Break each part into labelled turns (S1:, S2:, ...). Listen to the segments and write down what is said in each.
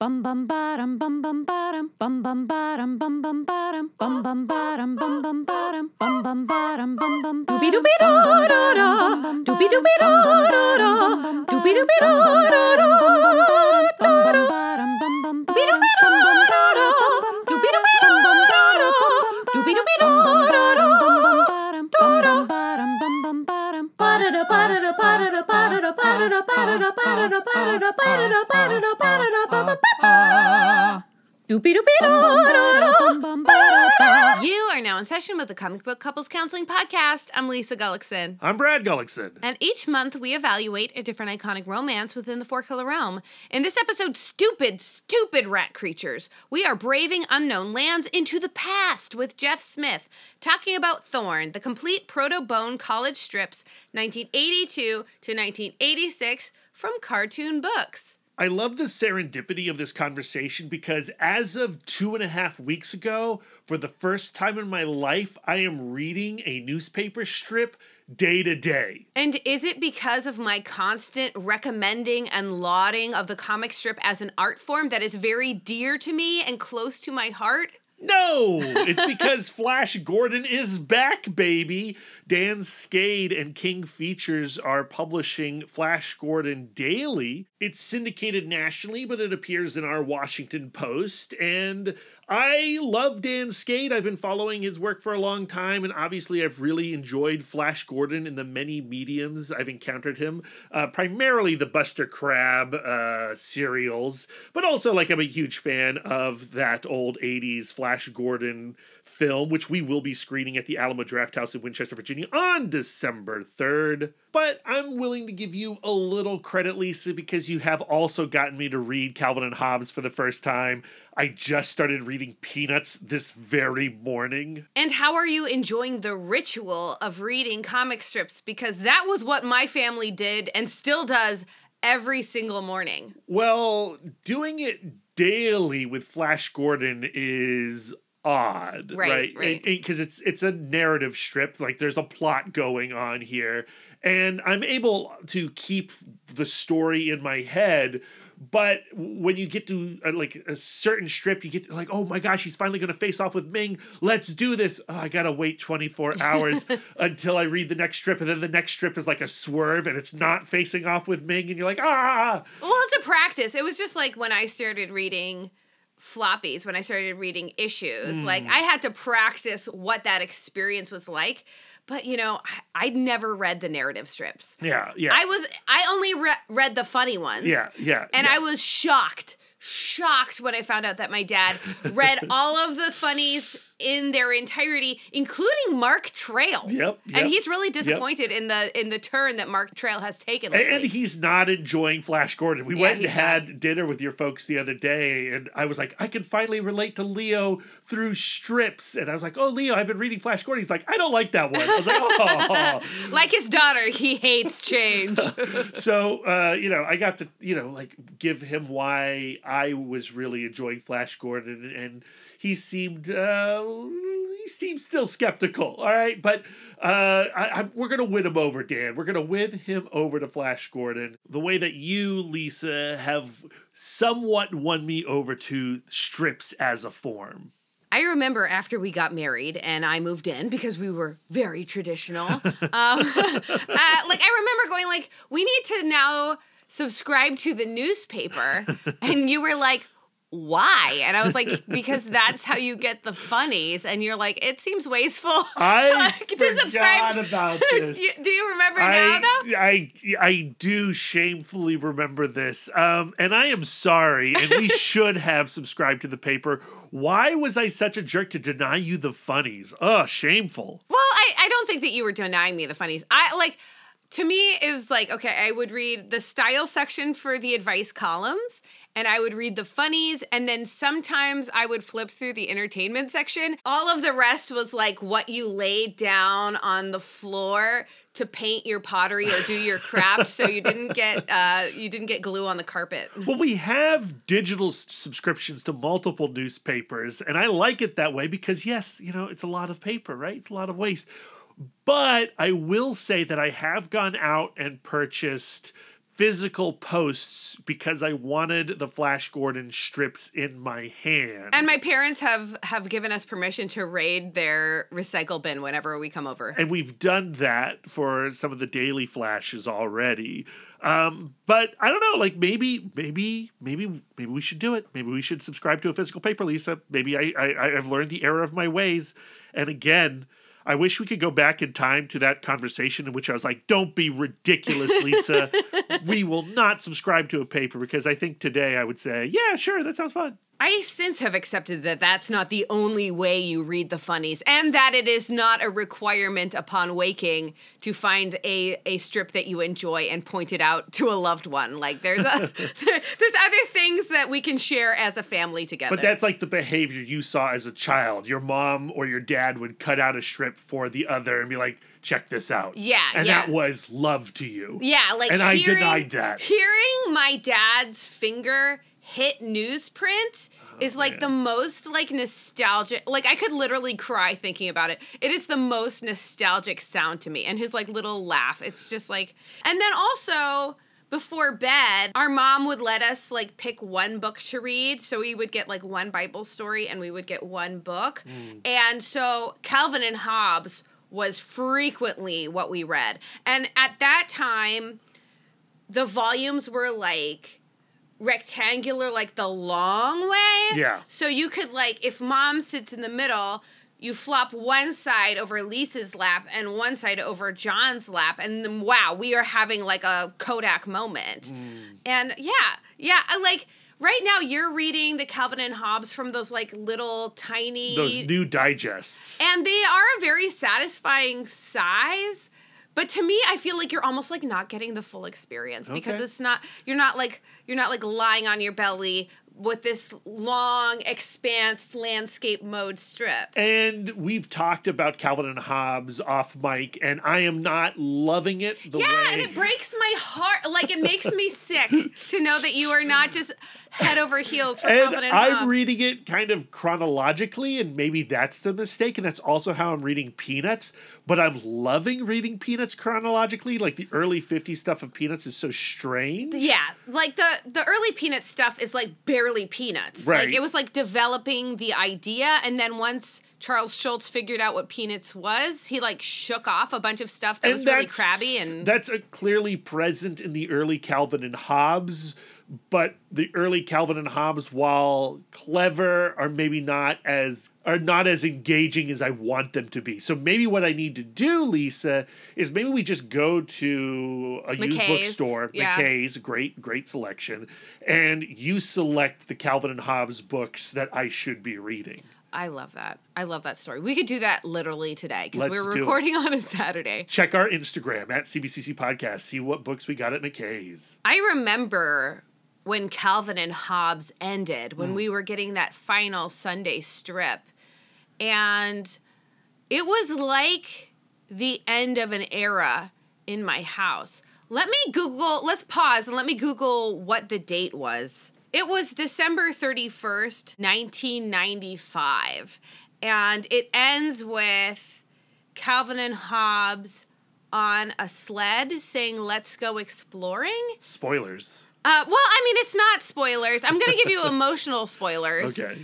S1: Bum bum bottom bum bum bottom bum bum bottom bum bum bottom bum bum bottom bum bum bottom bum bum bottom bum bum
S2: Doobie doobie da da da. Doobie doobie da da da. Doobie doobie da. Da da. Doobie doobie da da da. ba da da ba da da ba da da ba da da ba da da ba da da ba da da
S3: you are now in session with the Comic Book Couples Counseling Podcast. I'm Lisa Gullickson.
S4: I'm Brad Gullickson.
S3: And each month we evaluate a different iconic romance within the Four Color Realm. In this episode, Stupid, Stupid Rat Creatures, we are braving unknown lands into the past with Jeff Smith, talking about Thorn, the complete proto bone college strips, 1982 to 1986 from Cartoon Books.
S4: I love the serendipity of this conversation because as of two and a half weeks ago, for the first time in my life, I am reading a newspaper strip day to day.
S3: And is it because of my constant recommending and lauding of the comic strip as an art form that is very dear to me and close to my heart?
S4: No, it's because Flash Gordon is back, baby. Dan Schkade and King Features are publishing Flash Gordon daily. It's syndicated nationally, but it appears in our Washington Post. And I love Dan Schkade. I've been following his work for a long time, and obviously, I've really enjoyed Flash Gordon in the many mediums I've encountered him. Uh, primarily the Buster Crabbe uh, serials, but also, like, I'm a huge fan of that old 80s Flash Gordon film, which we will be screening at the Alamo Drafthouse in Winchester, Virginia on December 3rd. But I'm willing to give you a little credit, Lisa, because you have also gotten me to read Calvin and Hobbes for the first time. I just started reading Peanuts this very morning.
S3: And how are you enjoying the ritual of reading comic strips? Because that was what my family did and still does every single morning.
S4: Well, doing it daily with Flash Gordon is odd,
S3: Right,
S4: right?
S3: right.
S4: Because it's it's a narrative strip. Like there's a plot going on here, and I'm able to keep the story in my head. But when you get to uh, like a certain strip, you get like, oh my gosh, he's finally going to face off with Ming. Let's do this. Oh, I gotta wait 24 hours until I read the next strip, and then the next strip is like a swerve, and it's not facing off with Ming, and you're like, ah.
S3: Well, it's a practice. It was just like when I started reading floppies, when I started reading issues, like hmm. I had to practice what that experience was like. But, you know, I, I'd never read the narrative strips.
S4: Yeah, yeah.
S3: I was, I only re- read the funny ones.
S4: Yeah, yeah.
S3: And
S4: yeah.
S3: I was shocked, shocked when I found out that my dad read all of the funnies in their entirety, including Mark Trail.
S4: Yep,
S3: And he's really disappointed in the in the turn that Mark Trail has taken.
S4: And,
S3: Lately.
S4: and he's not enjoying Flash Gordon. We
S3: Yeah,
S4: went and had dinner with your folks the other day, and I was like, I can finally relate to Leo through strips. And I was like, Oh, Leo, I've been reading Flash Gordon. He's like, I don't like that one. I was like, Oh.
S3: like his daughter, he hates change.
S4: so, uh, you know, I got to, you know, like give him why I was really enjoying Flash Gordon, and he seemed, uh, he seemed still skeptical. All right, but uh, I, I, we're gonna win him over, Dan. We're gonna win him over to Flash Gordon the way that you, Lisa, have somewhat won me over to strips as a form.
S3: I remember after we got married and I moved in because we were very traditional. um, uh, like I remember going like, we need to now subscribe to the newspaper, and you were like. Why? And I was like, because that's how you get the funnies. And you're like, it seems wasteful.
S4: I
S3: to, to
S4: forgot about this.
S3: Do you remember now, though?
S4: I, I I do shamefully remember this, um, and I am sorry. And we should have subscribed to the paper. Why was I such a jerk to deny you the funnies? Oh, shameful.
S3: Well, I, I don't think that you were denying me the funnies. I like to me it was like okay, I would read the style section for the advice columns and I would read the funnies and then sometimes I would flip through the entertainment section. All of the rest was like what you laid down on the floor to paint your pottery or do your craft so you didn't get uh you didn't get glue on the carpet.
S4: Well, we have digital s- subscriptions to multiple newspapers, and I like it that way because, yes, you know, it's a lot of paper, right? It's a lot of waste. But I will say that I have gone out and purchased physical posts because I wanted the Flash Gordon strips in my hand.
S3: And my parents have have given us permission to raid their recycle bin whenever we come over.
S4: and we've done that for some of the daily flashes already. Um, but I don't know, like maybe, maybe, maybe, maybe we should do it. Maybe we should subscribe to a physical paper, Lisa. Maybe I, I I've learned the error of my ways. And again, I wish we could go back in time to that conversation in which I was like, "Don't be ridiculous, Lisa. we will not subscribe to a paper." Because I think today I would say, "Yeah, sure, that sounds fun."
S3: I since have accepted that that's not the only way you read the funnies, and that it is not a requirement upon waking to find a a strip that you enjoy and point it out to a loved one. Like there's a there's other things that we can share as a family together.
S4: But that's like the behavior you saw as a child. Your mom or your dad would cut out a strip for the other and be like, check this out.
S3: Yeah,
S4: And
S3: yeah.
S4: that was love to you.
S3: yeah, like
S4: And I denied that.
S3: Hearing my dad's finger hit newsprint is like
S4: Oh, man.
S3: the most like nostalgic like i could literally cry thinking about it. It is the most nostalgic sound to me and his like little laugh. It's just like and then also before bed our mom would let us like pick one book to read. So we would get like one bible story and we would get one book.
S4: Hmm.
S3: and so calvin and hobbes was frequently what we read. And at that time the volumes were like rectangular like the long way.
S4: Yeah.
S3: So you could like if mom sits in the middle, you flop one side over Lisa's lap and one side over John's lap and then wow, we are having like a Kodak moment. Mm. And yeah, yeah, I like right now you're reading the Calvin and Hobbes from those like little tiny
S4: Those new digests.
S3: and they are a very satisfying size but to me i feel like you're almost like not getting the full experience because
S4: Okay.
S3: it's not you're not like you're not like lying on your belly with this long expanse landscape mode strip
S4: and we've talked about Calvin and Hobbes off mic, and I am not loving it the
S3: yeah
S4: way.
S3: and it breaks my heart like it makes me sick to know that you are not just head over heels for
S4: and
S3: Calvin and
S4: I'm
S3: Hobbes.
S4: reading it kind of chronologically, and maybe that's the mistake, and that's also how I'm reading Peanuts. But I'm loving reading Peanuts chronologically. Like the early '50s stuff of Peanuts is so strange.
S3: Yeah, like the the early peanut stuff is like barely peanuts.
S4: Right.
S3: Like it was like developing the idea, and then once Charles Schulz figured out what peanuts was, he like shook off a bunch of stuff that was really crabby and
S4: that's clearly present in the early Calvin and Hobbes, but the early Calvin and Hobbes, while clever, are maybe not as are not as engaging as I want them to be. So maybe what I need to do, Lisa, is maybe we just go to a used bookstore,
S3: yeah.
S4: McKay's, great great selection, and you select the Calvin and Hobbes books that I should be reading.
S3: I love that. I love that story. We could do that literally today because we're recording on a Saturday.
S4: Check our Instagram at CBCC Podcast. See what books we got at McKay's.
S3: I remember when Calvin and Hobbes ended, when hmm. we were getting that final Sunday strip. And it was like the end of an era in my house. Let me Google, let's pause and let me Google what the date was. It was December 31st, 1995. And it ends with Calvin and Hobbes on a sled saying, Let's go exploring.
S4: Spoilers.
S3: Uh, well, I mean, it's not spoilers. I'm going to give you emotional spoilers.
S4: Okay.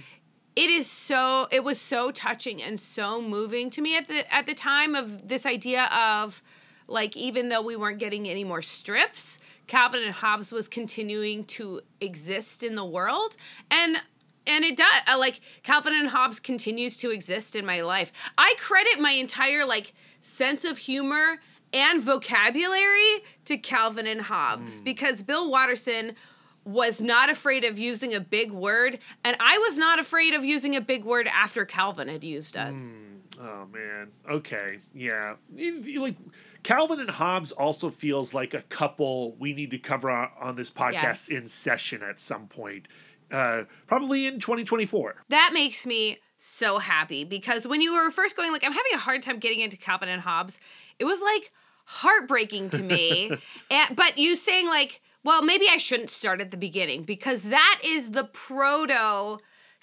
S3: It is so. It was so touching and so moving to me at the at the time of this idea of like even though we weren't getting any more strips, Calvin and Hobbes was continuing to exist in the world and. And it does. Uh, like Calvin and Hobbes continues to exist in my life. I credit my entire like sense of humor and vocabulary to Calvin and Hobbes because Bill Watterson was not afraid of using a big word, and I was not afraid of using a big word after Calvin had used it.
S4: Oh man. Okay. Yeah. Like Calvin and Hobbes also feels like a couple we need to cover on, on this podcast
S3: Yes.
S4: in session at some point. Uh, probably in 2024.
S3: That makes me so happy because when you were first going, like, I'm having a hard time getting into Calvin and Hobbes, it was like heartbreaking to me. and, but you saying, like, well, maybe I shouldn't start at the beginning because that is the proto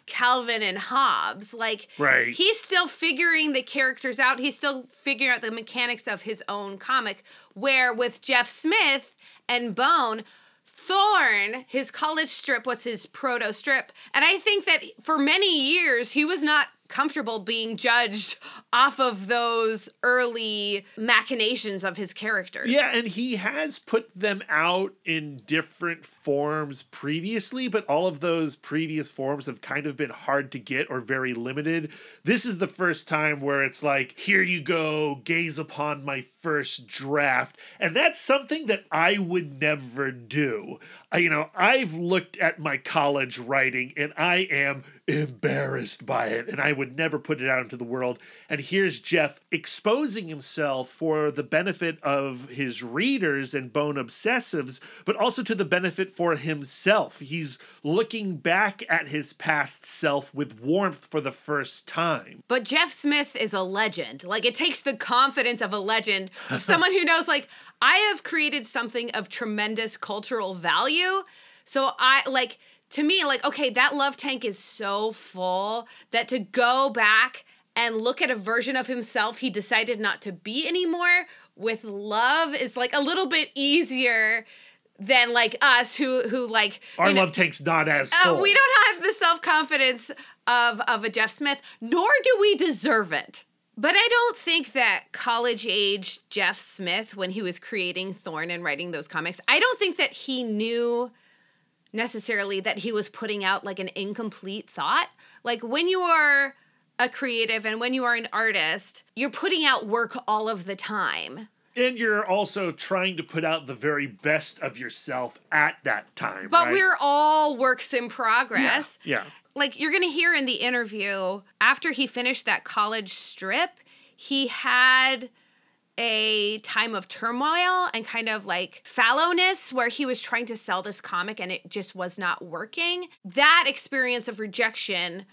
S3: Calvin and Hobbes. Like
S4: Right.
S3: he's still figuring the characters out. He's still figuring out the mechanics of his own comic. Where with Jeff Smith and Bone, Thorn, his college strip was his proto strip. And I think that for many years he was not comfortable being judged off of those early machinations of his characters.
S4: Yeah, and he has put them out in different forms previously, but all of those previous forms have kind of been hard to get or very limited. This is the first time where it's like, here you go, gaze upon my first draft. And that's something that I would never do. You know, I've looked at my college writing and I am embarrassed by it and I would never put it out into the world. And here's Jeff exposing himself for the benefit of his readers and bone obsessives, but also to the benefit for himself. He's looking back at his past self with warmth for the first time.
S3: But Jeff Smith is a legend. Like it takes the confidence of a legend, of someone who knows like I have created something of tremendous cultural value. So I like to me like okay, that love tank is so full that to go back and look at a version of himself he decided not to be anymore with love is like a little bit easier than like us who who like
S4: Our
S3: you know-
S4: love tank's not as
S3: uh,
S4: full.
S3: we don't have the self confidence of of a Jeff Smith, nor do we deserve it. But I don't think that college age Jeff Smith, when he was creating Thorn and writing those comics, I don't think that he knew necessarily that he was putting out like an incomplete thought. Like when you are a creative and when you are an artist, you're putting out work all of the time.
S4: and you're also trying to put out the very best of yourself at that time.
S3: But
S4: right?
S3: we're all works in progress.
S4: yeah.
S3: like you're going to hear in the interview after he finished that college strip he had a time of turmoil and kind of like fallowness where he was trying to sell this comic and it just was not working. That experience of rejection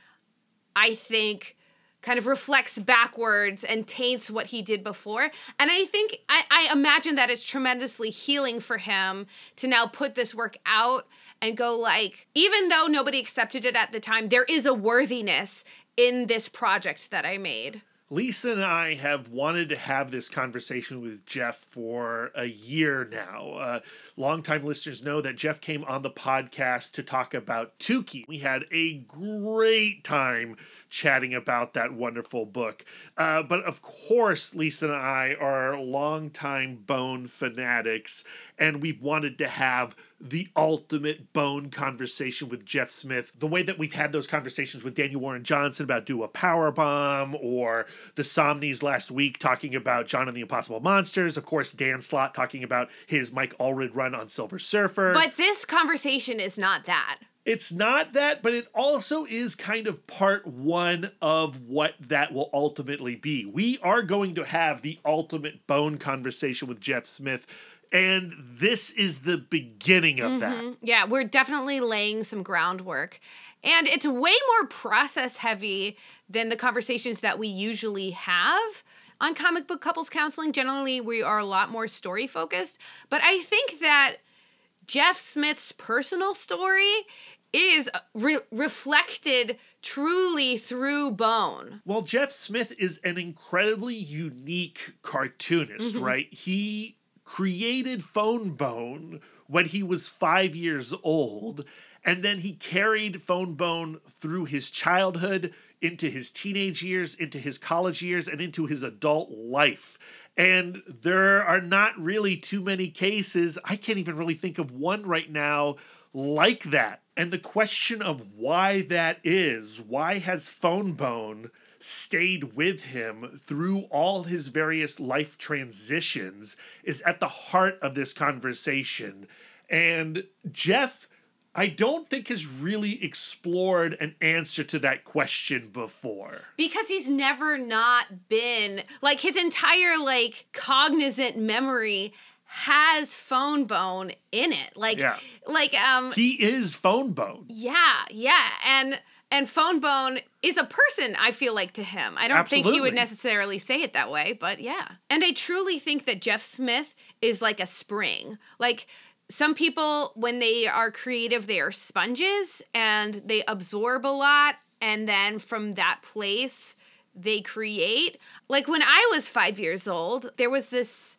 S3: i think kind of reflects backwards and taints what he did before. And i think i, I imagine that it's tremendously healing for him to now put this work out and go like even though nobody accepted it at the time there is a worthiness in this project that i made
S4: Lisa and I have wanted to have this conversation with Jeff for a year now. Uh, longtime listeners know that Jeff came on the podcast to talk about Tuki. We had a great time chatting about that wonderful book. Uh, but of course, Lisa and I are longtime Bone fanatics, and we wanted to have the ultimate Bone conversation with Jeff Smith, the way that we've had those conversations with Daniel Warren Johnson about Do a Power Bomb, or the Samnees last week talking about John and the Impossible Monsters. Of course, Dan Slott talking about his Mike Allred run on Silver Surfer.
S3: but this conversation is not that
S4: It's not that, but it also is kind of part one of what that will ultimately be. We are going to have the ultimate bone conversation with Jeff Smith, and this is the beginning of that. Mm-hmm.
S3: Yeah, we're definitely laying some groundwork. And it's way more process heavy than the conversations that we usually have on comic book couples counseling. Generally, we are a lot more story focused. But I think that Jeff Smith's personal story is uh, re- reflected truly through Bone.
S4: Well, Jeff Smith is an incredibly unique cartoonist, mm-hmm. right? He created Fone Bone when he was five years old, and then he carried Fone Bone through his childhood, into his teenage years, into his college years, and into his adult life. And there are not really too many cases. I can't even really think of one right now like that. And the question of why that is, why has Fone Bone stayed with him through all his various life transitions, is at the heart of this conversation. And Jeff, I don't think has really explored an answer to that question before.
S3: because he's never not been like his entire like cognizant memory has fone bone in it like
S4: Yeah.
S3: like um
S4: He is Fone Bone.
S3: yeah yeah and and fone bone is a person i feel like to him i don't think he would necessarily say it that way but yeah and i truly think that jeff smith is like a spring like some people when they are creative they are sponges and they absorb a lot and then from that place they create. Like when I was 5 years old, there was this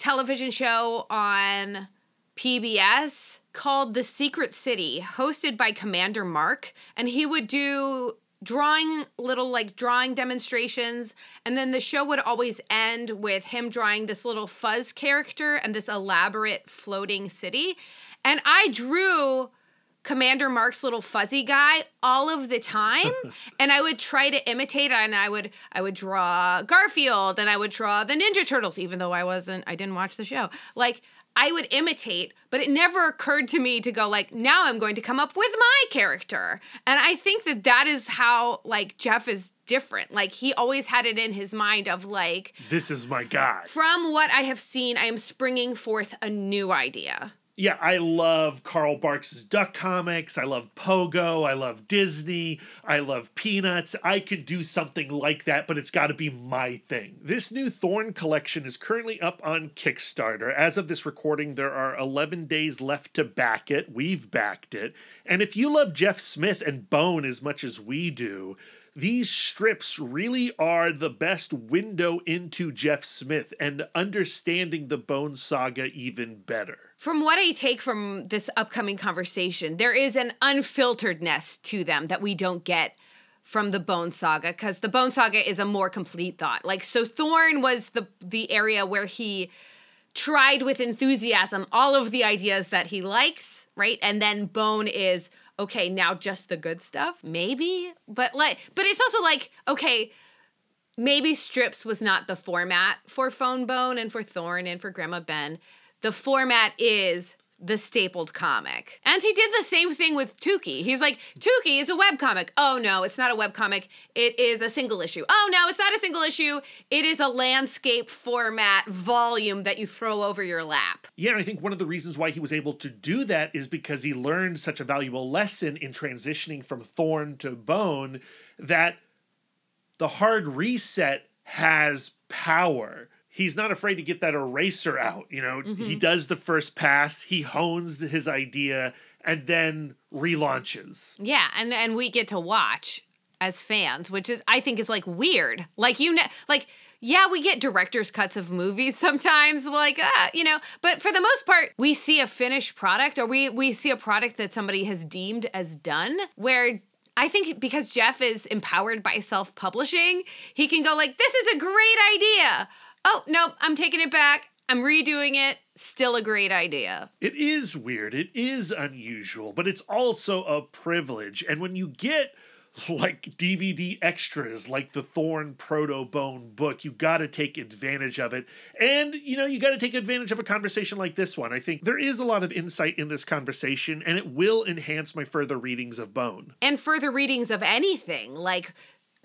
S3: television show on PBS called The Secret City, hosted by Commander Mark, and he would do drawing little like drawing demonstrations. And then the show would always end with him drawing this little fuzz character and this elaborate floating city. And i drew commander mark's little fuzzy guy all of the time and i would try to imitate it and i would i would draw garfield and i would draw the ninja turtles even though i wasn't i didn't watch the show like I would imitate, but it never occurred to me to go like, now I'm going to come up with my character. And I think that that is how like Jeff is different. Like he always had it in his mind of like,
S4: This is my guy.
S3: from what I have seen, I am springing forth a new idea.
S4: Yeah, I love Carl Barks's Duck Comics. I love Pogo. I love Disney. I love Peanuts. I could do something like that, but it's got to be my thing. This new Thorn collection is currently up on Kickstarter. As of this recording, there are 11 days left to back it. We've backed it. And if you love Jeff Smith and Bone as much as we do, these strips really are the best window into Jeff Smith and understanding the Bone Saga even better.
S3: From what I take from this upcoming conversation, there is an unfilteredness to them that we don't get from the Bone Saga because the Bone Saga is a more complete thought. Like so Thorn was the the area where he tried with enthusiasm all of the ideas that he likes, right? And then Bone is okay, now just the good stuff, maybe. But like but it's also like okay, maybe strips was not the format for Fone Bone and for Thorn and for Grandma Ben. The format is the stapled comic. And he did the same thing with Tuki. He's like, Tuki is a webcomic. Oh no, it's not a webcomic. It is a single issue. Oh no, it's not a single issue. It is a landscape format volume that you throw over your lap.
S4: Yeah, and I think one of the reasons why he was able to do that is because he learned such a valuable lesson in transitioning from thorn to bone that the hard reset has power. He's not afraid to get that eraser out. You know, he does the first pass, he hones his idea, and then relaunches.
S3: Yeah, and and we get to watch as fans, which is I think is like weird. Like you know, like yeah, we get director's cuts of movies sometimes, like uh, you know, but for the most part, we see a finished product or we we see a product that somebody has deemed as done. Where I think because Jeff is empowered by self-publishing, he can go like, "This is a great idea." Oh nope, I'm taking it back. I'm redoing it. Still a great idea.
S4: It is weird. It is unusual, but it's also a privilege. And when you get like DVD extras like the Thorn Proto Bone book, you got to take advantage of it. And, you know, you got to take advantage of a conversation like this one. I think there is a lot of insight in this conversation, and it will enhance my further readings of Bone.
S3: and further readings of anything. Like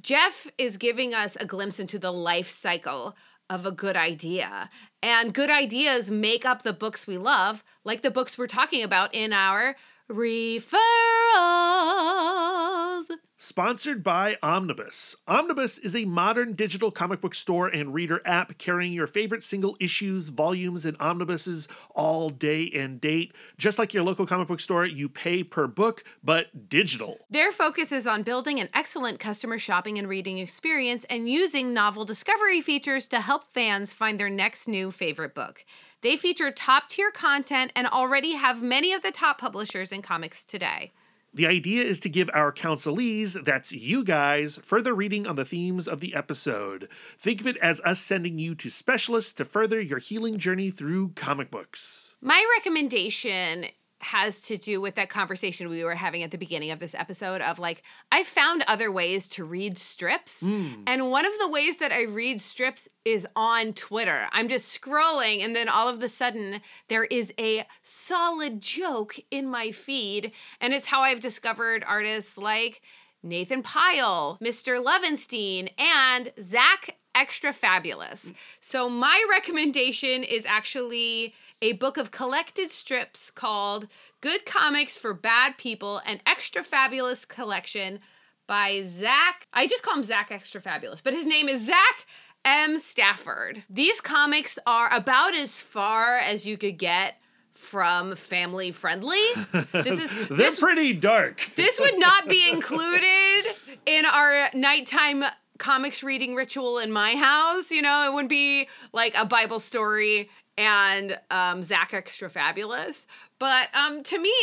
S3: Jeff is giving us a glimpse into the life cycle of a good idea. And good ideas make up the books we love, like the books we're talking about in our
S4: Sponsored by Omnibus. Omnibus is a modern digital comic book store and reader app carrying your favorite single issues, volumes, and omnibuses all day and date. Just like your local comic book store, you pay per book, but digital.
S3: Their focus is on building an excellent customer shopping and reading experience and using novel discovery features to help fans find their next new favorite book. They feature top tier content and already have many of the top publishers in comics today.
S4: The idea is to give our counselees, that's you guys, further reading on the themes of the episode. Think of it as us sending you to specialists to further your healing journey through comic books.
S3: My recommendation has to do with that conversation we were having at the beginning of this episode of like I found other ways to read strips hmm. and one of the ways that I read strips is on Twitter. I'm just scrolling and then all of a sudden there is a solid joke in my feed and it's how I've discovered artists like Nathan Pyle, Mr. Lovenstein, and Zach Extra Fabulous. So, my recommendation is actually a book of collected strips called Good Comics for Bad People, an Extra Fabulous collection by Zach. I just call him Zach Extra Fabulous, but his name is Zach M. Stafford. These comics are about as far as you could get from family friendly. This is
S4: They're
S3: this
S4: pretty dark.
S3: this would not be included in our nighttime comics reading ritual in my house. You know, it wouldn't be like a Bible story and um, Zach Extra Fabulous. But um, to me,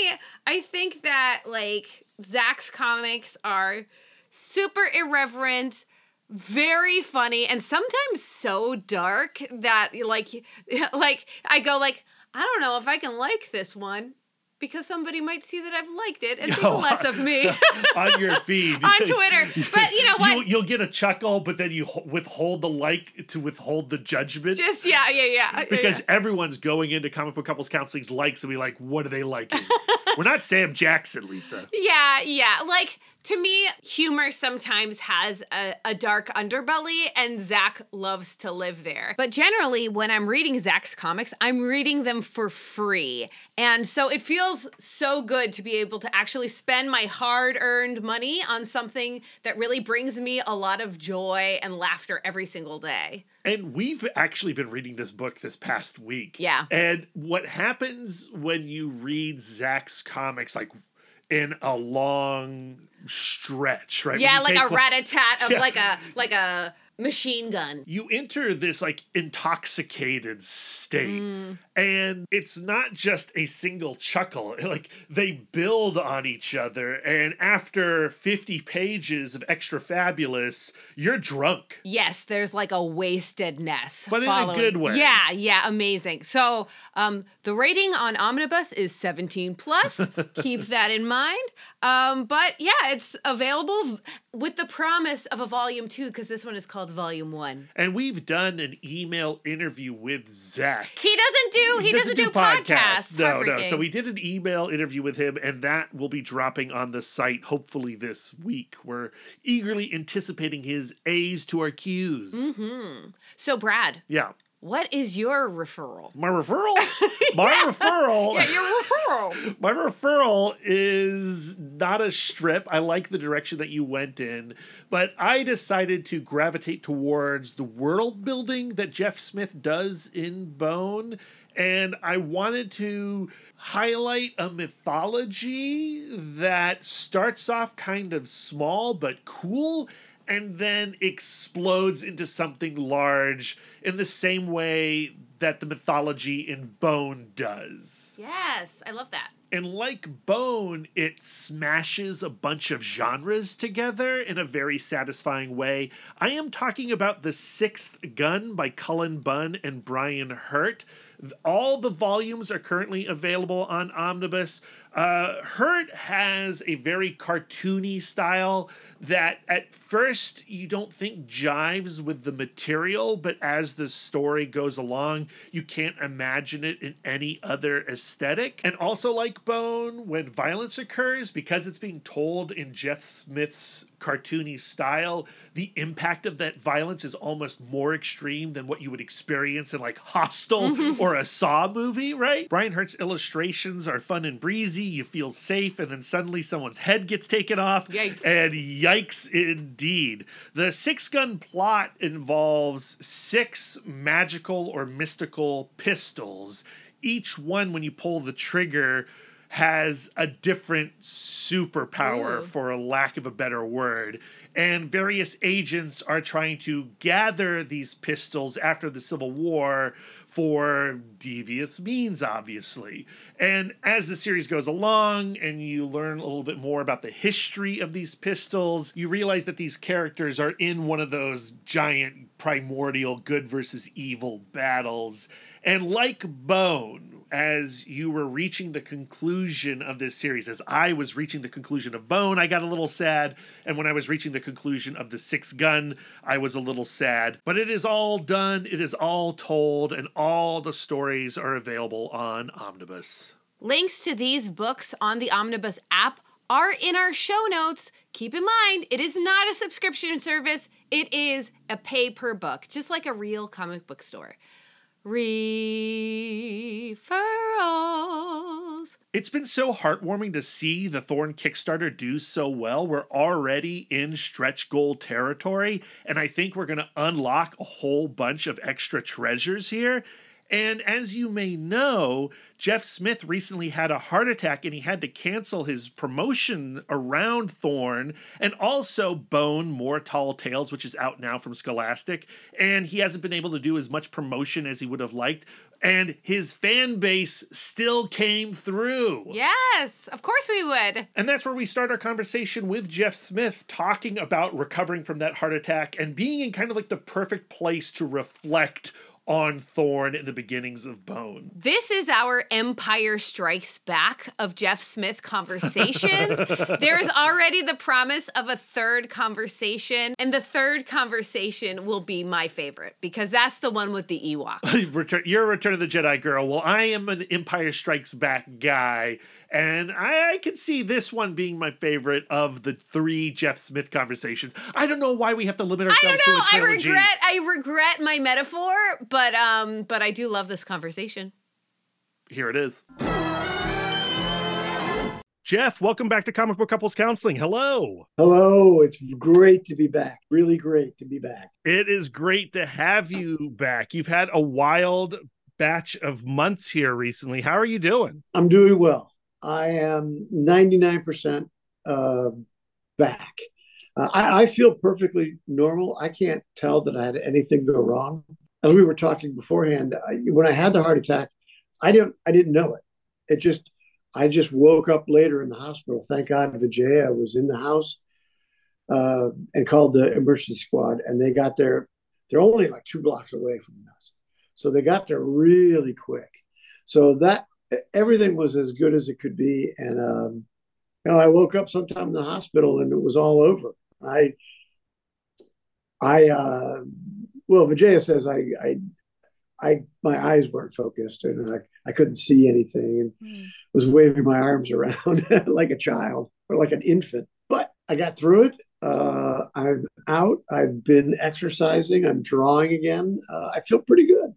S3: I think that like Zach's comics are super irreverent very funny and sometimes so dark that like like I go like I don't know if I can like this one because somebody might see that I've liked it and think
S4: Oh,
S3: less of me
S4: on your feed
S3: on Twitter. But you know what?
S4: You'll, you'll get a chuckle, but then you withhold the like to withhold the judgment.
S3: Just yeah, yeah, yeah.
S4: because
S3: yeah.
S4: everyone's going into comic book couples counseling's likes and be like, what are they liking? We're not Sam Jackson, Lisa.
S3: Yeah, yeah. Like to me, humor sometimes has a, a dark underbelly, and Zach loves to live there. But generally, when I'm reading Zach's comics, I'm reading them for free. And so it feels so good to be able to actually spend my hard earned money on something that really brings me a lot of joy and laughter every single day.
S4: And we've actually been reading this book this past week.
S3: Yeah.
S4: And what happens when you read Zach's comics, like in a long stretch, right?
S3: Yeah, like a rat a tat of
S4: Yeah.
S3: like a like a machine gun.
S4: you enter this like intoxicated state
S3: Mm.
S4: and it's not just a single chuckle like they build on each other and after 50 pages of extra fabulous you're drunk
S3: Yes, there's like a wastedness.
S4: But in a good way.
S3: Yeah, yeah, amazing. So um, the rating on Omnibus is 17 plus. Keep that in mind. Um, but yeah, it's available with the promise of a volume two because this one is called Volume One.
S4: and we've done an email interview with zach
S3: He doesn't do he, doesn't, do, podcasts.
S4: No, no. So we did an email interview with him, and that will be dropping on the site hopefully this week. We're eagerly anticipating his A's to our Q's.
S3: Mm-hmm. So Brad,
S4: Yeah.
S3: What is your referral?
S4: My referral? My referral.
S3: Yeah, your referral.
S4: My referral is not a strip. I like the direction that you went in, but I decided to gravitate towards the world building that Jeff Smith does in Bone. And I wanted to highlight a mythology that starts off kind of small but cool and then explodes into something large in the same way that the mythology in Bone does.
S3: yes, I love that.
S4: And like Bone, it smashes a bunch of genres together in a very satisfying way. I am talking about The Sixth Gun by Cullen Bunn and Brian Hurtt. All the volumes are currently available on Omnibus. Uh, Hurtt has a very cartoony style that at first you don't think jives with the material, but as the story goes along, you can't imagine it in any other aesthetic. And also, like Bone, when violence occurs, because it's being told in Jeff Smith's cartoony style, the impact of that violence is almost more extreme than what you would experience in like Hostel mm-hmm. or a Saw movie, right? Brian Hurtt's illustrations are fun and breezy. You feel safe, and then suddenly someone's head gets taken off.
S3: Yikes.
S4: And yikes indeed. The six gun plot involves six magical or mystical pistols. Each one, when you pull the trigger, has a different superpower,
S3: Ooh.
S4: for a lack of a better word. And various agents are trying to gather these pistols after the Civil War for devious means, obviously. And as the series goes along and you learn a little bit more about the history of these pistols, you realize that these characters are in one of those giant primordial good versus evil battles. And like Bone, as you were reaching the conclusion of this series, as I was reaching the conclusion of Bone, I got a little sad. And when I was reaching the conclusion of The Six Gun, I was a little sad. But it is all done, it is all told, and all the stories are available on Omnibus.
S3: Links to these books on the Omnibus app are in our show notes. Keep in mind, it is not a subscription service, it is a pay per book, just like a real comic book store. Referrals.
S4: It's been so heartwarming to see the Thorn Kickstarter do so well. We're already in stretch goal territory, and I think we're going to unlock a whole bunch of extra treasures here. And as you may know, Jeff Smith recently had a heart attack and he had to cancel his promotion around Thorn and also Bone More Tall Tales, which is out now from Scholastic. And he hasn't been able to do as much promotion as he would have liked. And his fan base still came through.
S3: Yes, of course we would.
S4: And that's where we start our conversation with Jeff Smith talking about recovering from that heart attack and being in kind of like the perfect place to reflect on Thorn in the beginnings of Bone.
S3: This is our Empire Strikes Back of Jeff Smith conversations. there is already the promise of a third conversation, and the third conversation will be my favorite because that's the one with the Ewoks.
S4: Return, you're a Return of the Jedi girl. Well, I am an Empire Strikes Back guy. And I, I can see this one being my favorite of the three Jeff Smith conversations. I don't know why we have to limit
S3: I
S4: ourselves
S3: don't know.
S4: to a trilogy.
S3: I regret. I regret my metaphor, but um, but I do love this conversation.
S4: Here it is. Jeff, welcome back to Comic Book Couples Counseling. Hello.
S5: Hello, it's great to be back. Really great to be back.
S4: It is great to have you back. You've had a wild batch of months here recently. How are you doing?
S5: I'm doing well. I am 99% uh, back. Uh, I, I feel perfectly normal. I can't tell that I had anything go wrong. As we were talking beforehand, I, when I had the heart attack, I didn't. I didn't know it. It just. I just woke up later in the hospital. Thank God Vijaya was in the house uh, and called the emergency squad, and they got there. They're only like two blocks away from us, so they got there really quick. So that everything was as good as it could be, and um, you know, I woke up sometime in the hospital, and it was all over. I, I, uh, well, Vijaya says I, I, I, my eyes weren't focused, and I, I couldn't see anything, and was waving my arms around like a child or like an infant. But I got through it. Uh, I'm out. I've been exercising. I'm drawing again. Uh, I feel pretty good.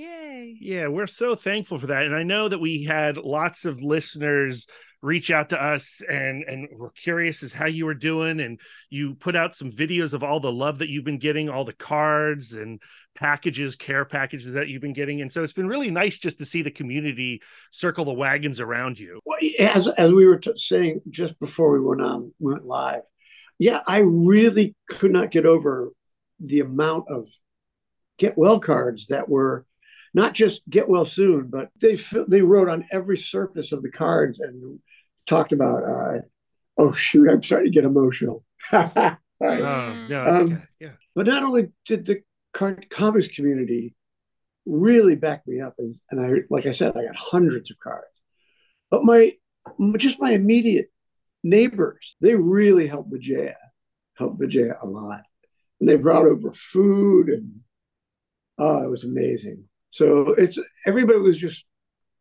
S3: Yay!
S4: Yeah, we're so thankful for that. And I know that we had lots of listeners reach out to us and and we're curious as how you were doing and you put out some videos of all the love that you've been getting all the cards and packages care packages that you've been getting and so it's been really nice just to see the community circle the wagons around you
S5: Well, as as we were t- saying just before we went on went live, yeah, I really could not get over the amount of get well cards that were not just get well soon, but they they wrote on every surface of the cards and talked about. Uh, oh shoot, I'm starting to get emotional. Sorry.
S4: oh no that's
S5: Um,
S4: okay yeah
S5: But not only did the card comics community really back me up, and, and I, like I said, I got hundreds of cards. But my, just my immediate neighbors, they really helped Vijaya, helped Vijaya a lot. And they brought over food, and oh, it was amazing. So it's everybody was just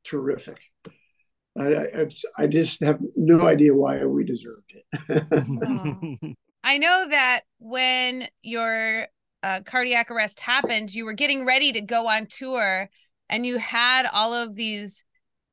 S5: terrific. I, I, I just have no idea why we deserved it.
S2: I know that when your uh, cardiac arrest happened, you were getting ready to go on tour and you had all of these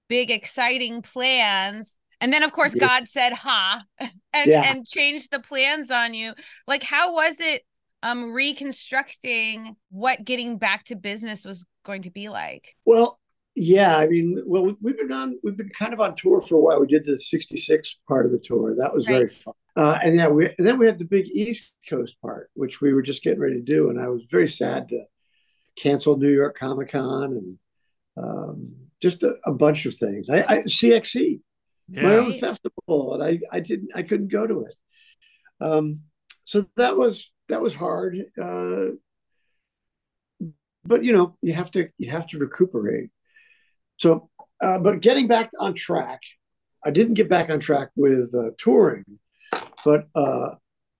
S2: big, exciting plans. And then, of course,
S5: Yeah.
S2: God said, ha, and,
S5: Yeah.
S2: and changed the plans on you. Like, how was it um, reconstructing what getting back to business was going to be like?
S5: Well, yeah, I mean, well, we- we've been on, we've been kind of on tour for a while. We did the '66 part of the tour. That was very fun. Uh, and yeah, we and then we had the big East Coast part, which we were just getting ready to do, and I was very sad to cancel New York Comic Con and um, just a, a bunch of things. I, I CXC, my own festival, and I I didn't I couldn't go to it. Um, so that was that was hard. Uh, but you know you have to you have to recuperate. So, uh, but getting back on track, I didn't get back on track with uh, touring, but uh,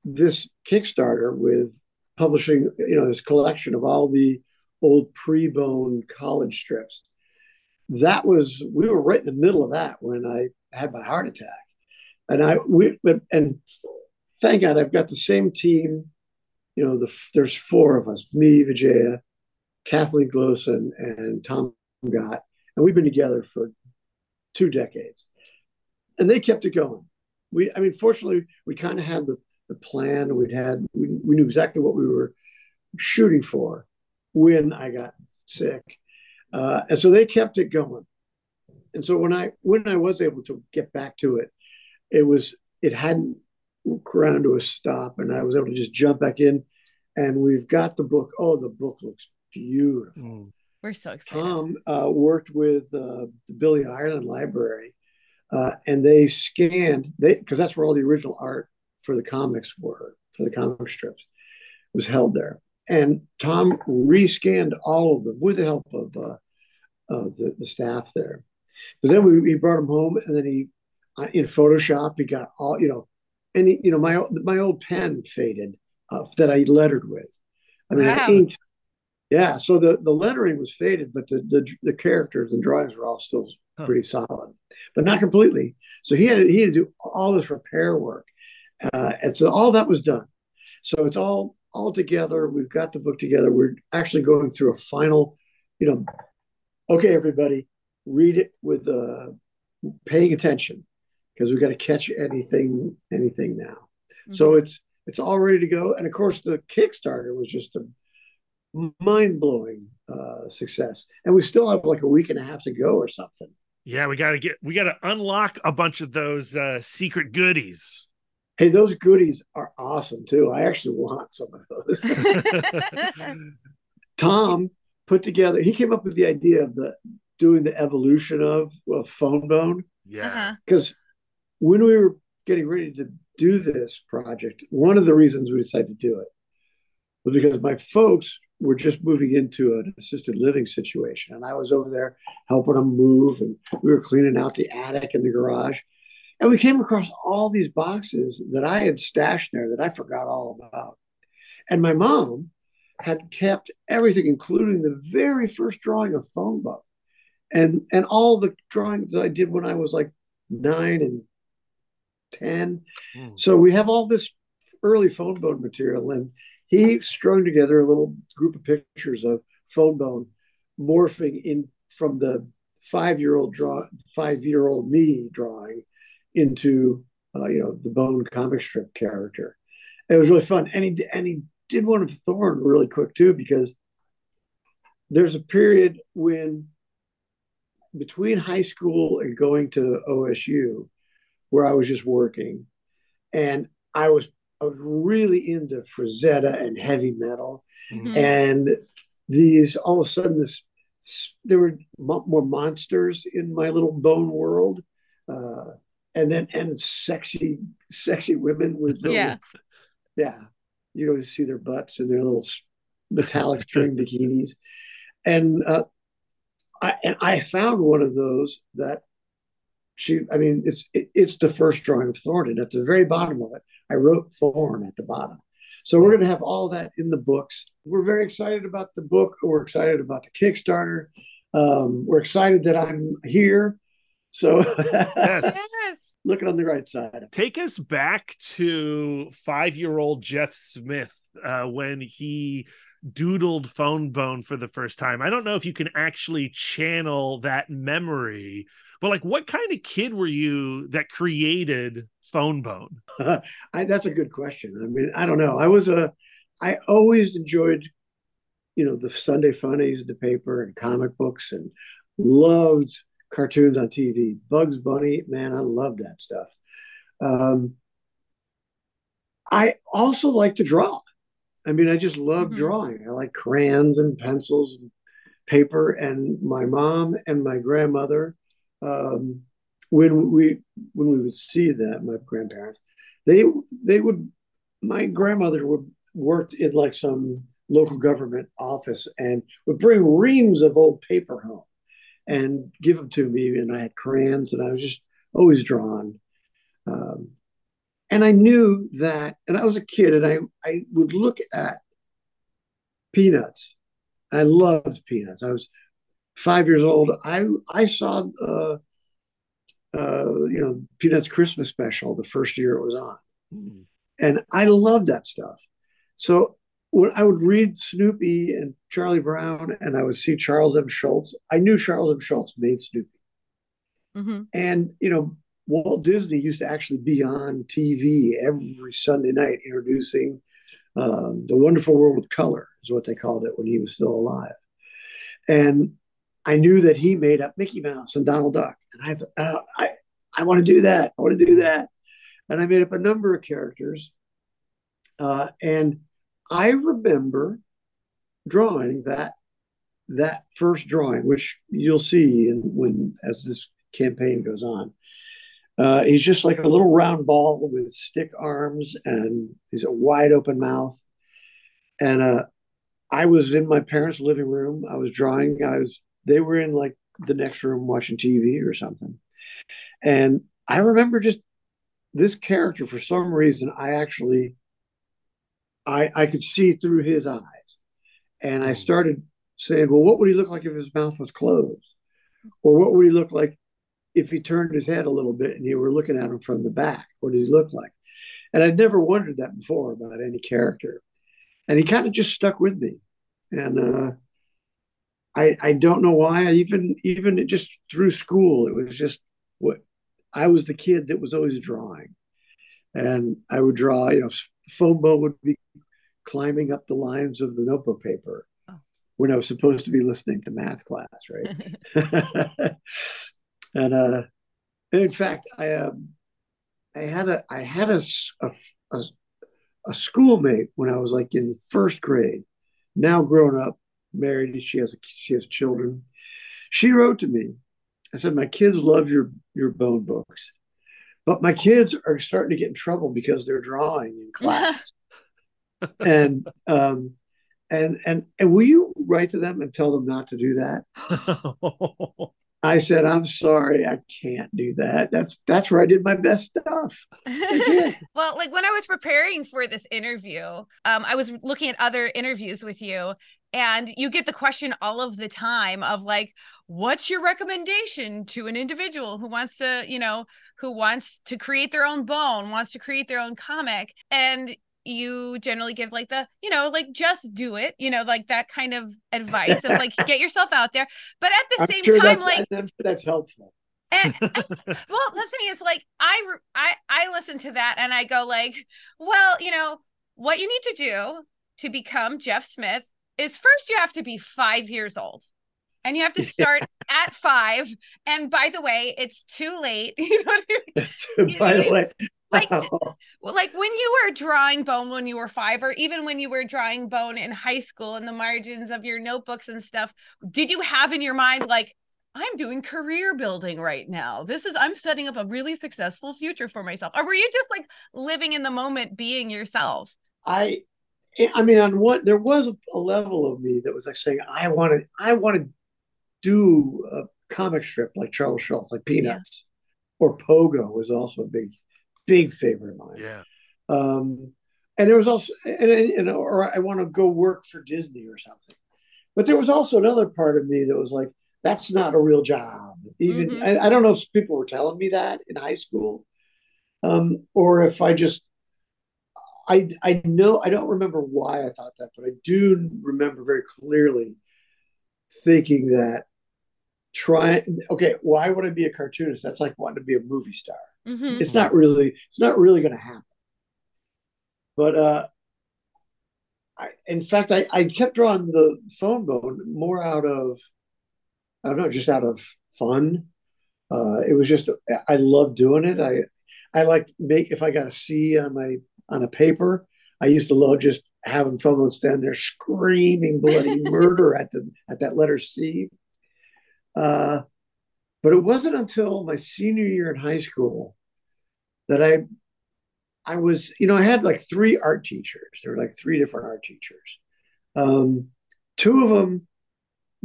S5: this Kickstarter with publishing you know this collection of all the old pre-bone college strips. That was we were right in the middle of that when I had my heart attack, and I we and thank God I've got the same team. You know, the there's four of us: me, Vijaya, Kathleen Glosan, and Tom Gaadt, and we've been together for two decades, and they kept it going. We, I mean, fortunately, we kind of had the the plan. We'd had we, we knew exactly what we were shooting for when I got sick. Uh, and so they kept it going. And so when I when I was able to get back to it, it was it hadn't ground to a stop, and I was able to just jump back in. And we've got the book. Oh, the book looks beautiful.
S4: Mm.
S2: We're so excited.
S5: Tom uh, worked with uh, the Billy Ireland Library, uh, and they scanned they because that's where all the original art for the comics were for the comic strips was held there. And Tom rescanned all of them with the help of, uh, of the, the staff there. But then we, we brought him home, and then he uh, in Photoshop he got all you know, and he, you know my my old pen faded uh, that I lettered with. I mean,
S2: Wow.
S5: I inked. Yeah, so the, the lettering was faded, but the, the the characters and drawings were all still
S4: Huh.
S5: pretty solid, but not completely. So he had to, he had to do all this repair work, uh, and so all that was done. So it's all all together. We've got the book together. We're actually going through a final, you know, okay, everybody, read it with uh, paying attention because we've got to catch anything anything now. So it's it's all ready to go. And of course, the Kickstarter was just a mind blowing uh, success, and we still have like a week and a half to go or something.
S4: Yeah, we gotta get we gotta unlock a bunch of those uh secret goodies.
S5: Hey, those goodies are awesome too. I actually want some of those. Tom put together. He came up with the idea of the doing the evolution of, of fone bone
S4: yeah.
S2: Uh-huh.
S5: because when we were getting ready to do this project, one of the reasons we decided to do it was because my folks were just moving into an assisted living situation, and I was over there helping them move, and we were cleaning out the attic and the garage, and we came across all these boxes that I had stashed there that I forgot all about, and my mom had kept everything, including the very first drawing of fone bone, and and all the drawings I did when I was like nine and 10.
S4: Mm.
S5: So we have all this early fone bone material, and he strung together a little group of pictures of fone bone morphing in from the five year old draw five year old me drawing into uh, you know the bone comic strip character. It was really fun, and he and he did one of Thorn really quick too because there's a period when between high school and going to OSU where I was just working, and I was I was really into Frazetta and heavy metal,
S2: Mhm.
S5: and these all of a sudden this there were mo- more monsters in my little bone world, uh, and then and sexy sexy women with little,
S2: Yeah.
S5: yeah, you know, see their butts and their little metallic string bikinis, and uh, I and I found one of those that she. I mean, it's it, it's the first drawing of Thorn, and at the very bottom of it, I wrote Thorn at the bottom. So we're going to have all that in the books. We're very excited about the book. We're excited about the Kickstarter. Um, we're excited that I'm here. So
S4: Yes.
S2: Yes.
S5: looking on the right side.
S4: Take us back to five year old Jeff Smith uh, when he doodled fone bone for the first time. I don't know if you can actually channel that memory, but like what kind of kid were you that created fone bone?
S5: I, that's a good question. I mean, I don't know. I was a, I always enjoyed, you know, the Sunday funnies, the paper, and comic books, and loved cartoons on TV. Bugs Bunny, man, I love that stuff. Um, I also like to draw. I mean, I just love
S2: Mhm.
S5: drawing. I like crayons and pencils and paper. And my mom and my grandmother, um, when we when we would see that, my grandparents, they they would. My grandmother would worked in like some local government office and would bring reams of old paper home and give them to me. And I had crayons, and I was just always drawn. Um, and I knew that, and I was a kid, and I I would look at Peanuts. I loved Peanuts. I was five years old. I I saw uh, uh, you know Peanuts Christmas special the first year it was on, and I loved that stuff. So when I would read Snoopy and Charlie Brown, and I would see Charles M. Schulz, I knew Charles M. Schulz made Snoopy.
S2: mm-hmm.
S5: And you know, Walt Disney used to actually be on TV every Sunday night introducing um, the Wonderful World of Color, is what they called it when he was still alive. And I knew that he made up Mickey Mouse and Donald Duck, and I thought, uh, I I want to do that. I want to do that, and I made up a number of characters, uh, and I remember drawing that that first drawing, which you'll see in, when as this campaign goes on. Uh, he's just like a little round ball with stick arms, and he's a wide open mouth. And uh, I was in my parents' living room. I was drawing. I was. They were in like the next room watching TV or something. And I remember just this character for some reason. I actually, I I could see through his eyes, and I started saying, "Well, what would he look like if his mouth was closed, or what would he look like if he turned his head a little bit and you were looking at him from the back? What does he look like?" And I'd never wondered that before about any character, and he kind of just stuck with me, and uh, I I don't know why. I even even just through school, it was just what I was the kid that was always drawing, and I would draw. You know, Fone Bone would be climbing up the lines of the notebook paper when I was supposed to be listening to math class, right? and uh, in fact, I um, I had a I had a, a, a a schoolmate when I was like in first grade. Now grown up, married, she has a, she has children. She wrote to me. I said, "My kids love your your bone books, but my kids are starting to get in trouble because they're drawing in class." and um, and and and will you write to them and tell them not to do that? I said, I'm sorry, I can't do that. That's that's where I did my best stuff.
S3: well, like when I was preparing for this interview, um, I was looking at other interviews with you, and you get the question all of the time of like, what's your recommendation to an individual who wants to, you know, who wants to create their own bone, wants to create their own comic, and you generally give like the you know like just do it you know like that kind of advice of like get yourself out there but at the
S5: I'm
S3: same
S5: sure
S3: time like
S5: sure that's helpful.
S3: and, and- well the thing is like I I I listen to that and I go like well you know what you need to do to become Jeff Smith is first you have to be 5 years old and you have to start at 5 and by the way it's too late you know what I mean?
S5: By the way,
S3: like oh. well, like when you were drawing bone when you were five or even when you were drawing bone in high school in the margins of your notebooks and stuff did you have in your mind like i'm doing career building right now. This is i'm setting up a really successful future for myself or were you just like living in the moment being yourself?
S5: I, I mean, on what there was a level of me that was like saying, I want to, I want to do a comic strip like Charles Schulz, like Peanuts, or Pogo was also a big, big favorite of mine.
S4: yeah.
S5: Um, and there was also, and, and or I want to go work for Disney or something. But there was also another part of me that was like, that's not a real job. Even
S3: Mhm.
S5: I, I don't know if people were telling me that in high school, um, or if I just I I know I don't remember why I thought that, but I do remember very clearly thinking that try okay, why would I be a cartoonist? That's like wanting to be a movie star.
S3: Mhm.
S5: It's not really it's not really going to happen. But uh I, in fact, I, I kept drawing the fone bone more out of, I don't know, just out of fun. Uh, it was just, I love doing it. I, I like make, if I got a C on my, on a paper, I used to love just having fone bone stand there screaming bloody murder at the, at that letter C. Uh, but it wasn't until my senior year in high school that I I was, you know, I had like three art teachers. There were like three different art teachers. Um, two of them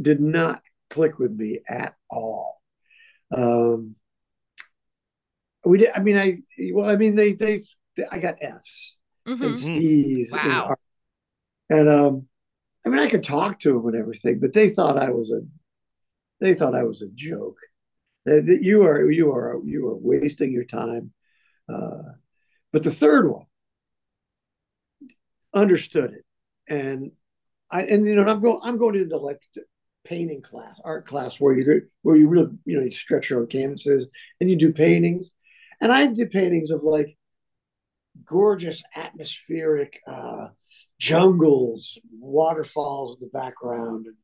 S5: did not click with me at all. Um, we did. I mean, I well, I mean, they they, I got Fs
S3: Mhm.
S5: and C's.
S3: Wow.
S5: art. And um, I mean, I could talk to them and everything, but they thought I was a, they thought I was a joke. That that you are you are you are wasting your time. Uh, but the third one understood it, and I and you know I'm going I'm going into like painting class, art class where you where you really you know you stretch your own canvases and you do paintings, and I did paintings of like gorgeous atmospheric uh, jungles, waterfalls in the background, and,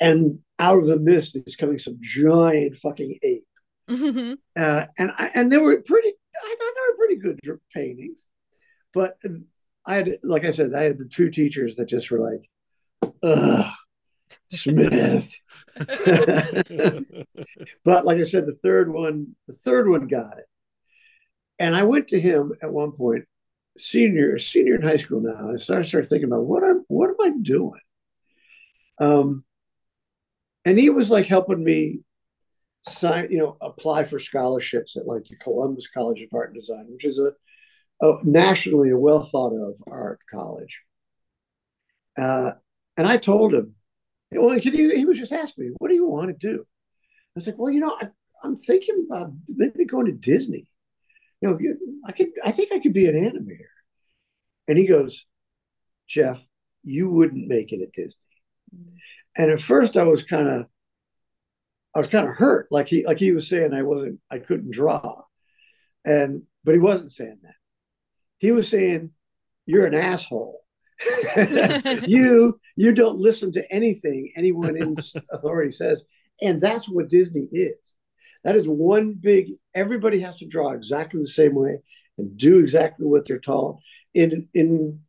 S5: and out of the mist is coming some giant fucking ape.
S2: Mhm.
S5: Uh, and I, and they were pretty. I thought they were pretty good paintings, but I had, like I said, I had the two teachers that just were like, "Ugh, Smith." but like I said, the third one, the third one got it. And I went to him at one point, senior, senior in high school now. And I started, started thinking about what I'm, what am I doing? Um, and he was like helping me sign, you know, apply for scholarships at like the Columbus College of Art and Design, which is a, a nationally a well thought of art college. Uh, and I told him, well, can you, he was just asking me, what do you want to do? I was like, well, you know, I, I'm thinking about maybe going to Disney. You know, you- I could, I think I could be an animator. And he goes, Jeff, you wouldn't make it at Disney. And at first, I was kind of, I was kind of hurt, like he, like he was saying I wasn't, I couldn't draw, and but he wasn't saying that. He was saying, "You're an asshole. you you don't listen to anything anyone in authority says, and that's what Disney is. That is one big. Everybody has to draw exactly the same way and do exactly what they're taught in in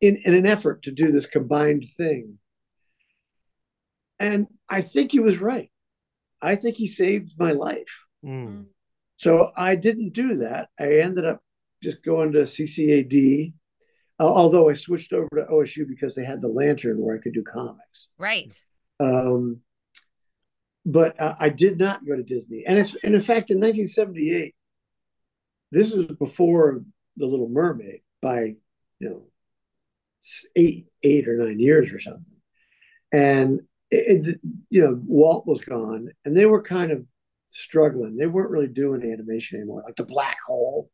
S5: in, in an effort to do this combined thing. And I think he was right. I think he saved my life.
S4: Mm.
S5: So I didn't do that. I ended up just going to CCAD, although I switched over to OSU because they had the lantern where I could do comics.
S2: Right.
S5: Um, but uh, I did not go to Disney. And, it's, and in fact, in 1978, this was before The Little Mermaid by, you know, eight, eight or nine years or something. And, it, it- you know, Walt was gone and they were kind of struggling. They weren't really doing animation anymore, like The Black Hole.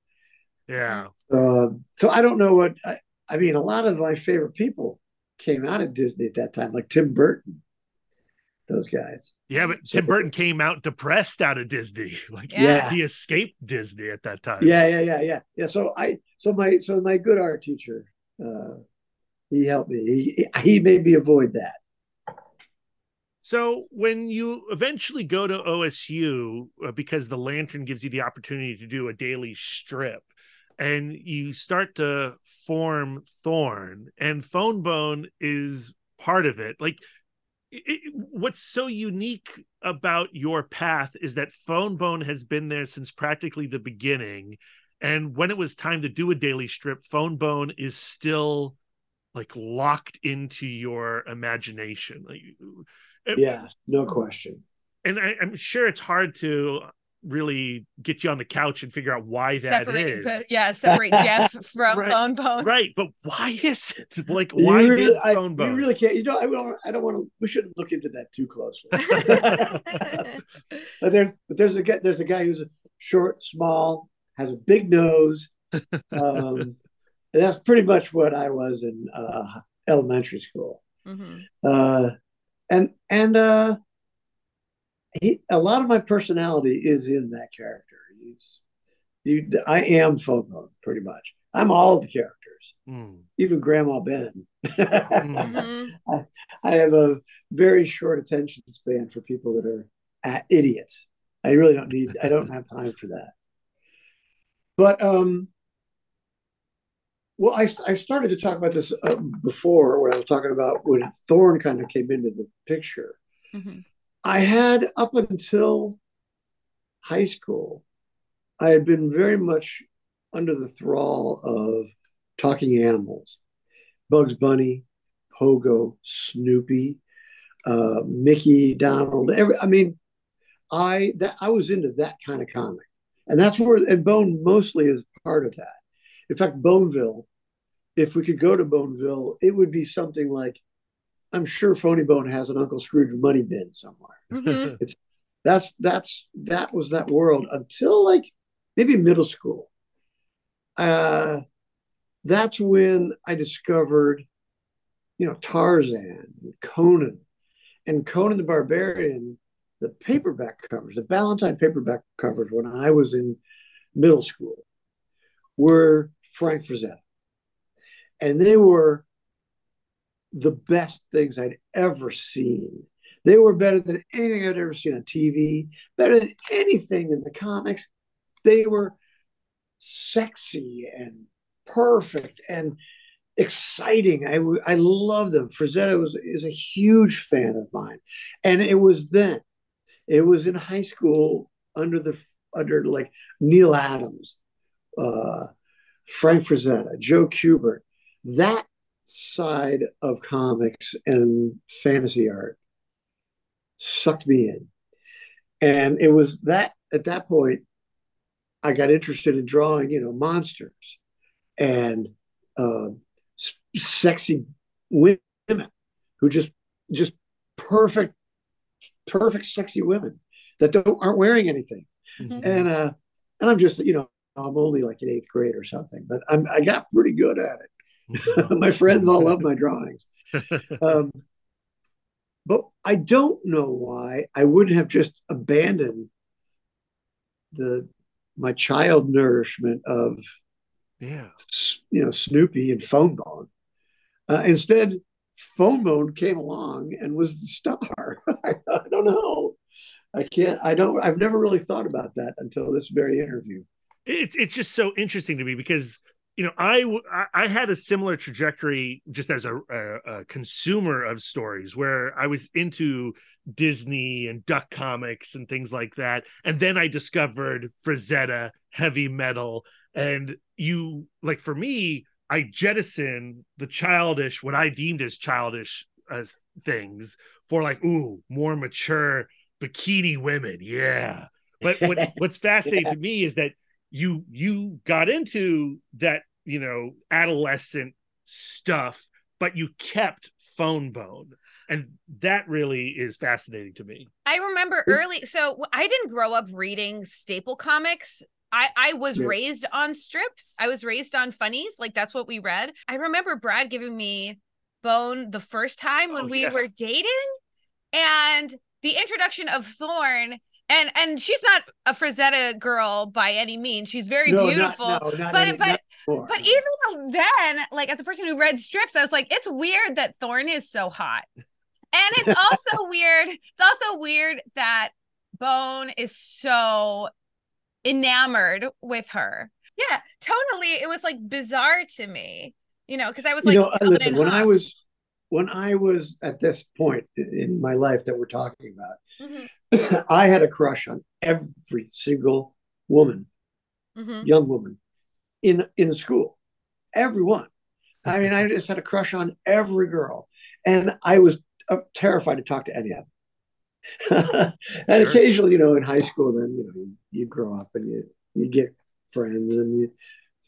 S4: Yeah.
S5: Uh, so I don't know what, I, I mean, a lot of my favorite people came out of Disney at that time, like Tim Burton, those guys.
S4: Yeah, but Tim Burton came out depressed out of Disney. Like
S5: Yeah.
S4: he escaped Disney at that time.
S5: Yeah, yeah, yeah, yeah, yeah. So I, so my, so my good art teacher, uh, he helped me. He, he made me avoid that.
S4: So when you eventually go to OSU, uh, because the Lantern gives you the opportunity to do a daily strip, and you start to form Thorn, and Fone Bone is part of it. Like, it, what's so unique about your path is that Fone Bone has been there since practically the beginning, and when it was time to do a daily strip, Fone Bone is still like locked into your imagination. Like, it- uh,
S5: Yeah, no question.
S4: and I, I'm sure it's hard to really get you on the couch and figure out why that
S2: separate,
S4: is.
S2: but yeah, separate Jeff from
S4: Right.
S2: Fone Bone.
S4: Right, but why is it? Like, why
S5: you
S4: did
S5: really, I,
S4: Fone Bone?
S5: you really can't. You know, I don't. I don't want to. We shouldn't look into that too closely. but there's, but there's a guy. There's a guy who's short, small, has a big nose. Um, and that's pretty much what I was in uh, elementary school.
S2: Mhm.
S5: uh, and and uh, he, a lot of my personality is in that character. He's, you, I am Fone Bone, pretty much. I'm all the characters,
S4: Mm.
S5: even Grandma Ben.
S2: Mhm.
S5: I have a very short attention span for people that are uh, idiots. I really don't need. I don't have time for that. But um, well, I I started to talk about this uh, before when I was talking about when Thorn kind of came into the picture.
S2: Mhm.
S5: I had up until high school, I had been very much under the thrall of talking animals, Bugs Bunny, Pogo, Snoopy, uh, Mickey, Donald. Every, I mean, I that I was into that kind of comic, and that's where and Bone mostly is part of that. In fact, Boneville, if we could go to Boneville, it would be something like, I'm sure Phony Bone has an Uncle Scrooge money bin somewhere.
S2: Mhm.
S5: That's that's that was that world until like maybe middle school. Uh, that's when I discovered, you know, Tarzan, and Conan, and Conan the Barbarian. The paperback covers, the Ballantine paperback covers, when I was in middle school, were Frank Frazetta, and they were the best things I'd ever seen. They were better than anything I'd ever seen on TV, better than anything in the comics. They were sexy and perfect and exciting. I I loved them. Frazetta was is a huge fan of mine, and it was then. It was in high school under the under like Neal Adams, uh, Frank Frazetta, Joe Kubert. That side of comics and fantasy art sucked me in, and it was that at that point I got interested in drawing, you know, monsters and uh, sexy women who just just perfect perfect sexy women that don't aren't wearing anything. Mm-hmm. and uh and i'm just you know i'm only like in eighth grade or something but i'm i got pretty good at it my friends all love my drawings um but i don't know why i wouldn't have just abandoned the my child nourishment of
S4: yeah
S5: you know snoopy and fone bone uh, instead, Fone Bone came along and was the star. I, I don't know. I can't. I don't. I've never really thought about that until this very interview.
S4: It's it's just so interesting to me because you know I I had a similar trajectory just as a, a, a consumer of stories where I was into Disney and Duck comics and things like that, and then I discovered Frazetta, heavy metal, and you like for me I jettison the childish, what I deemed as childish uh, things for like, ooh, more mature bikini women. Yeah. But what, what's fascinating yeah. to me is that you you got into that, you know, adolescent stuff, but you kept fone bone. And that really is fascinating to me.
S3: I remember early, so I didn't grow up reading staple comics I I was yeah. raised on strips. I was raised on funnies. Like that's what we read. I remember Brad giving me Bone the first time when oh, we yeah. were dating and the introduction of Thorn and and she's not a Frazetta girl by any means. She's very no, beautiful. Not, no, not but any, but but even then, like as a person who read strips, I was like, it's weird that Thorn is so hot. And it's also weird. It's also weird that Bone is so enamored with her. Yeah, tonally, it was like bizarre to me, you know, because I was like,
S5: you know, listen, when I was when I was at this point in my life that we're talking about, mm-hmm. I had a crush on every single woman, mm-hmm. young woman in in school, everyone. I mean, I just had a crush on every girl, and I was uh, terrified to talk to any of them. and sure. occasionally, you know, in high school, then you know, you, you, grow up and you you get friends and you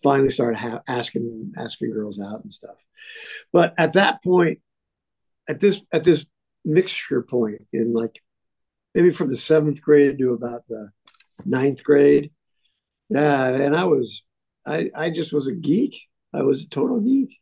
S5: finally start ha- asking asking girls out and stuff. But at that point, at this at this mixture point in like maybe from the seventh grade to about the ninth grade, yeah, and I was I I just was a geek. I was a total geek.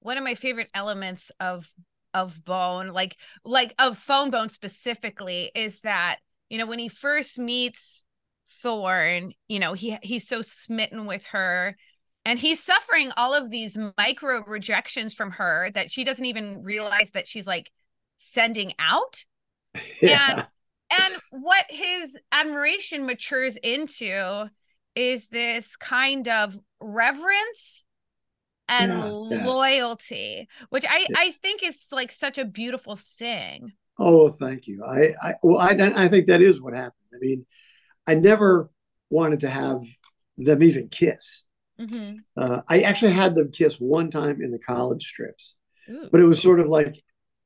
S3: One of my favorite elements of of bone like like of fone bone specifically is that you know when he first meets thorn you know he he's so smitten with her and he's suffering all of these micro rejections from her that she doesn't even realize that she's like sending out yeah. and and what his admiration matures into is this kind of reverence and yeah, loyalty, yeah. which I yeah. I think is like such a beautiful thing.
S5: Oh, thank you. I I well I I think that is what happened. I mean, I never wanted to have them even kiss. Mm-hmm. Uh, I actually had them kiss one time in the college strips, Ooh. but it was sort of like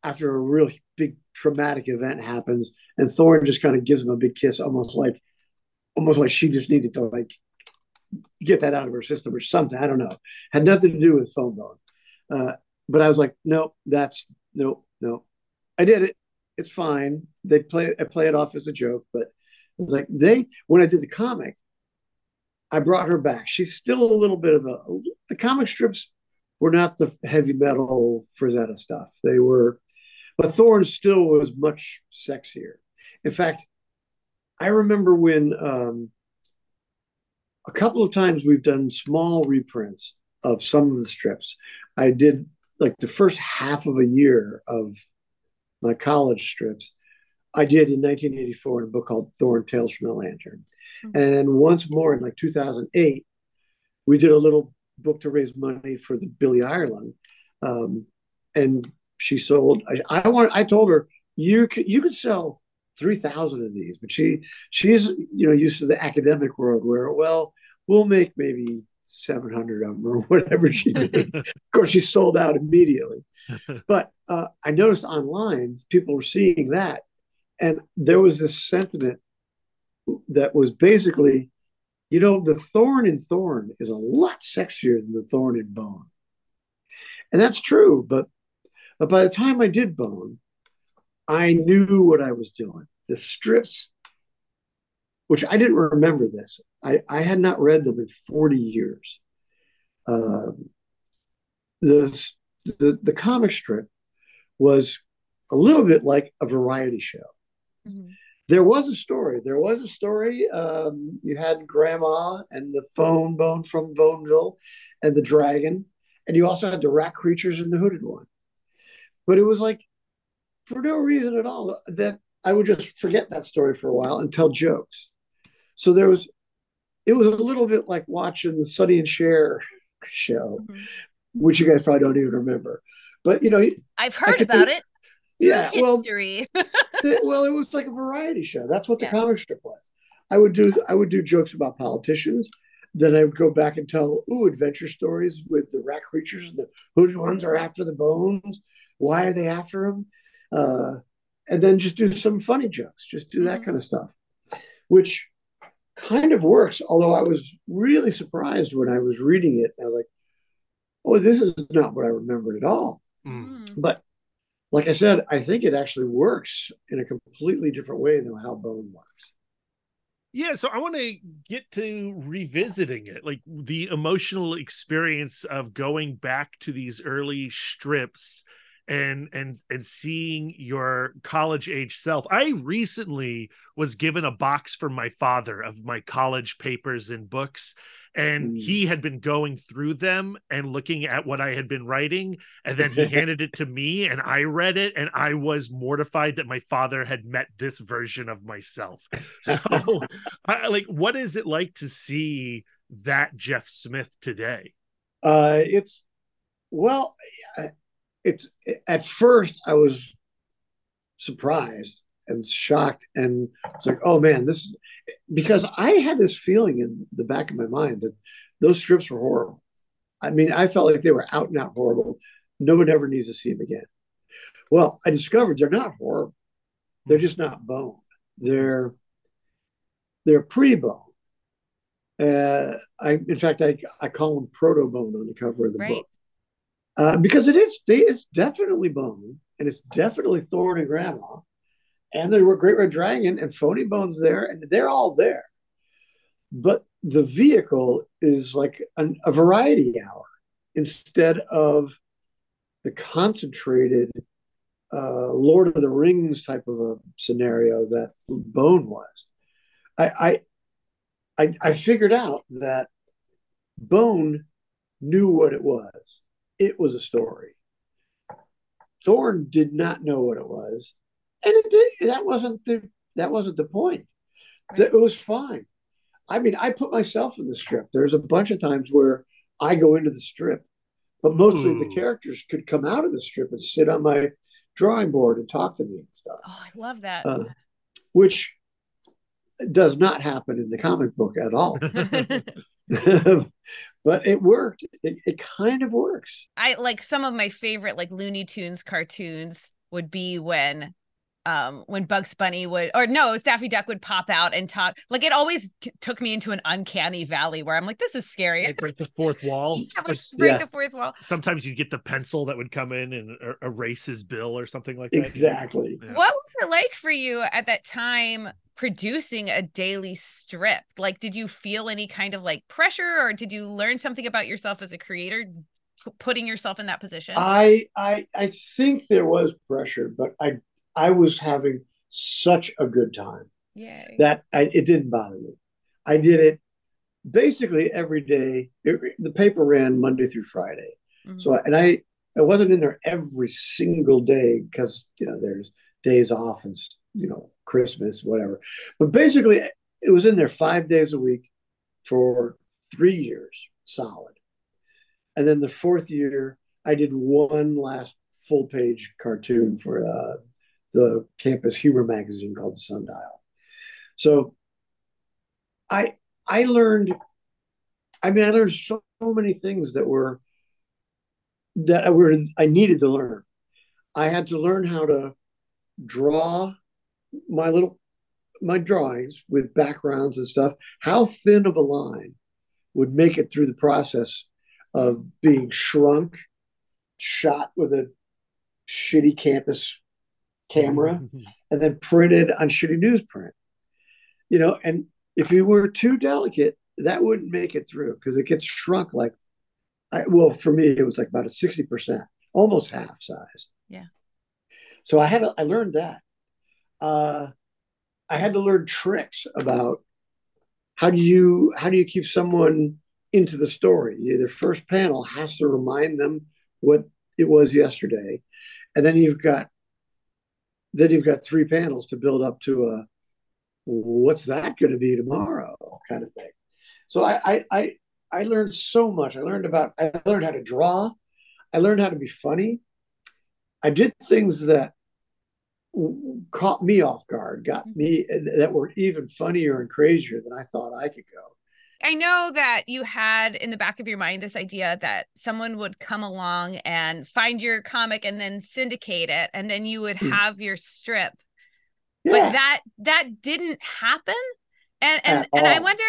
S5: after a real big traumatic event happens, and Thorn just kind of gives him a big kiss, almost like almost like she just needed to like get that out of her system or something. I don't know. Had nothing to do with fone bone. Uh, but I was like, no, that's no, no. I did it. It's fine. They play I play it off as a joke, but it's like they when I did the comic, I brought her back. She's still a little bit of a the comic strips were not the heavy metal Frazetta stuff. They were, but Thorn still was much sexier. In fact, I remember when um, a couple of times we've done small reprints of some of the strips. I did like the first half of a year of my college strips, I did in 1984 in a book called Thorn Tales from the Lantern. Mm-hmm. And once more in like 2008, we did a little book to raise money for the Billy Ireland. Um, and she sold, I, I want, I told her, you could, you could sell 3,000 of these, but she, she's, you know, used to the academic world where, well, we'll make maybe 700 of them or whatever she made. of course, she sold out immediately. But uh, I noticed online people were seeing that. And there was this sentiment that was basically, you know, the thorn in thorn is a lot sexier than the thorn in bone. And that's true. But, but by the time I did bone, I knew what I was doing. The strips, which I didn't remember this, I, I had not read them in 40 years. Um, the, the, the comic strip was a little bit like a variety show. Mm-hmm. There was a story. There was a story. Um, you had Grandma and the fone bone from Boneville and the dragon. And you also had the rat creatures and the hooded one. But it was like, for no reason at all, that I would just forget that story for a while and tell jokes. So there was it was a little bit like watching the Sonny and Cher show, mm-hmm. which you guys probably don't even remember. But you know,
S2: I've heard about it.
S5: Yeah,
S2: history.
S5: well, it, well, it was like a variety show. That's what the yeah. comic strip was. I would do I would do jokes about politicians. Then I would go back and tell ooh adventure stories with the rat creatures and the hooded ones are after the bones. Why are they after them? Uh, and then just do some funny jokes. Just do that mm-hmm. kind of stuff, which kind of works. Although I was really surprised when I was reading it. I was like, oh, this is not what I remembered at all. Mm. But like I said, I think it actually works in a completely different way than how Bone works.
S4: Yeah, so I want to get to revisiting it, like the emotional experience of going back to these early strips and and and seeing your college age self. I recently was given a box from my father of my college papers and books and mm. he had been going through them and looking at what i had been writing and then he handed it to me and i read it and i was mortified that my father had met this version of myself. So I, like what is it like to see that jeff smith today?
S5: Uh it's well it's at first I was surprised and shocked and it's like, oh man, this because I had this feeling in the back of my mind that those strips were horrible. I mean, I felt like they were out and out horrible. No one ever needs to see them again. Well, I discovered they're not horrible. They're just not bone. They're they're pre-bone. Uh, I, in fact, I, I call them proto bone on the cover of the right. book uh, because it is it's definitely Bone and it's definitely Thorn and Grandma, and there were Great Red Dragon and Phony Bones there, and they're all there. But the vehicle is like an, a variety hour instead of the concentrated uh, Lord of the Rings type of a scenario that Bone was. I, I I, I figured out that Bone knew what it was it was a story. Thorn did not know what it was, and it did, that wasn't the that wasn't the point. It was fine. I mean, I put myself in the strip. There's a bunch of times where I go into the strip, but mostly Ooh. the characters could come out of the strip and sit on my drawing board and talk to me and stuff.
S2: Oh, I love that.
S5: Uh, which does not happen in the comic book at all. but it worked. It, it kind of works.
S2: I like some of my favorite like Looney Tunes cartoons would be when um when Bugs Bunny would or no, Daffy Duck would pop out and talk. Like it always took me into an uncanny valley where I'm like, this is scary.
S4: Like break the fourth wall.
S2: yeah, break yeah. the fourth wall.
S4: Sometimes you'd get the pencil that would come in and er- erase his bill or something like that.
S5: Exactly.
S2: Yeah. What was it like for you at that time producing a daily strip? Like did you feel any kind of like pressure or did you learn something about yourself as a creator p- putting yourself in that position?
S5: I i i think there was pressure but i i was having such a good time
S2: yeah
S5: that I, it didn't bother me. I did it basically every day. It, the paper ran monday through friday. Mm-hmm. so and i i wasn't in there every single day because you know there's days off and you know Christmas, whatever. But basically, it was in there five days a week for three years solid. And then the fourth year, I did one last full page cartoon for uh, the campus humor magazine called Sundial. So I I learned, I mean, I learned so many things that were that I were I needed to learn. I had to learn how to draw my little my drawings with backgrounds and stuff. How thin of a line would make it through the process of being shrunk, shot with a shitty campus camera, and then printed on shitty newsprint. You know, and if you were too delicate, that wouldn't make it through because it gets shrunk like, I, well, for me, it was like about a 60%, almost half size.
S2: Yeah.
S5: So I had, to, I learned that. Uh, I had to learn tricks about how do you how do you keep someone into the story? The first panel has to remind them what it was yesterday, and then you've got then you've got three panels to build up to a what's that going to be tomorrow kind of thing. So I, I I I learned so much. I learned about I learned how to draw. I learned how to be funny. I did things that caught me off guard, got me that were even funnier and crazier than I thought I could go.
S2: I know that you had in the back of your mind this idea that someone would come along and find your comic and then syndicate it, and then you would hmm. have your strip. Yeah. But that that didn't happen, and and and I wonder,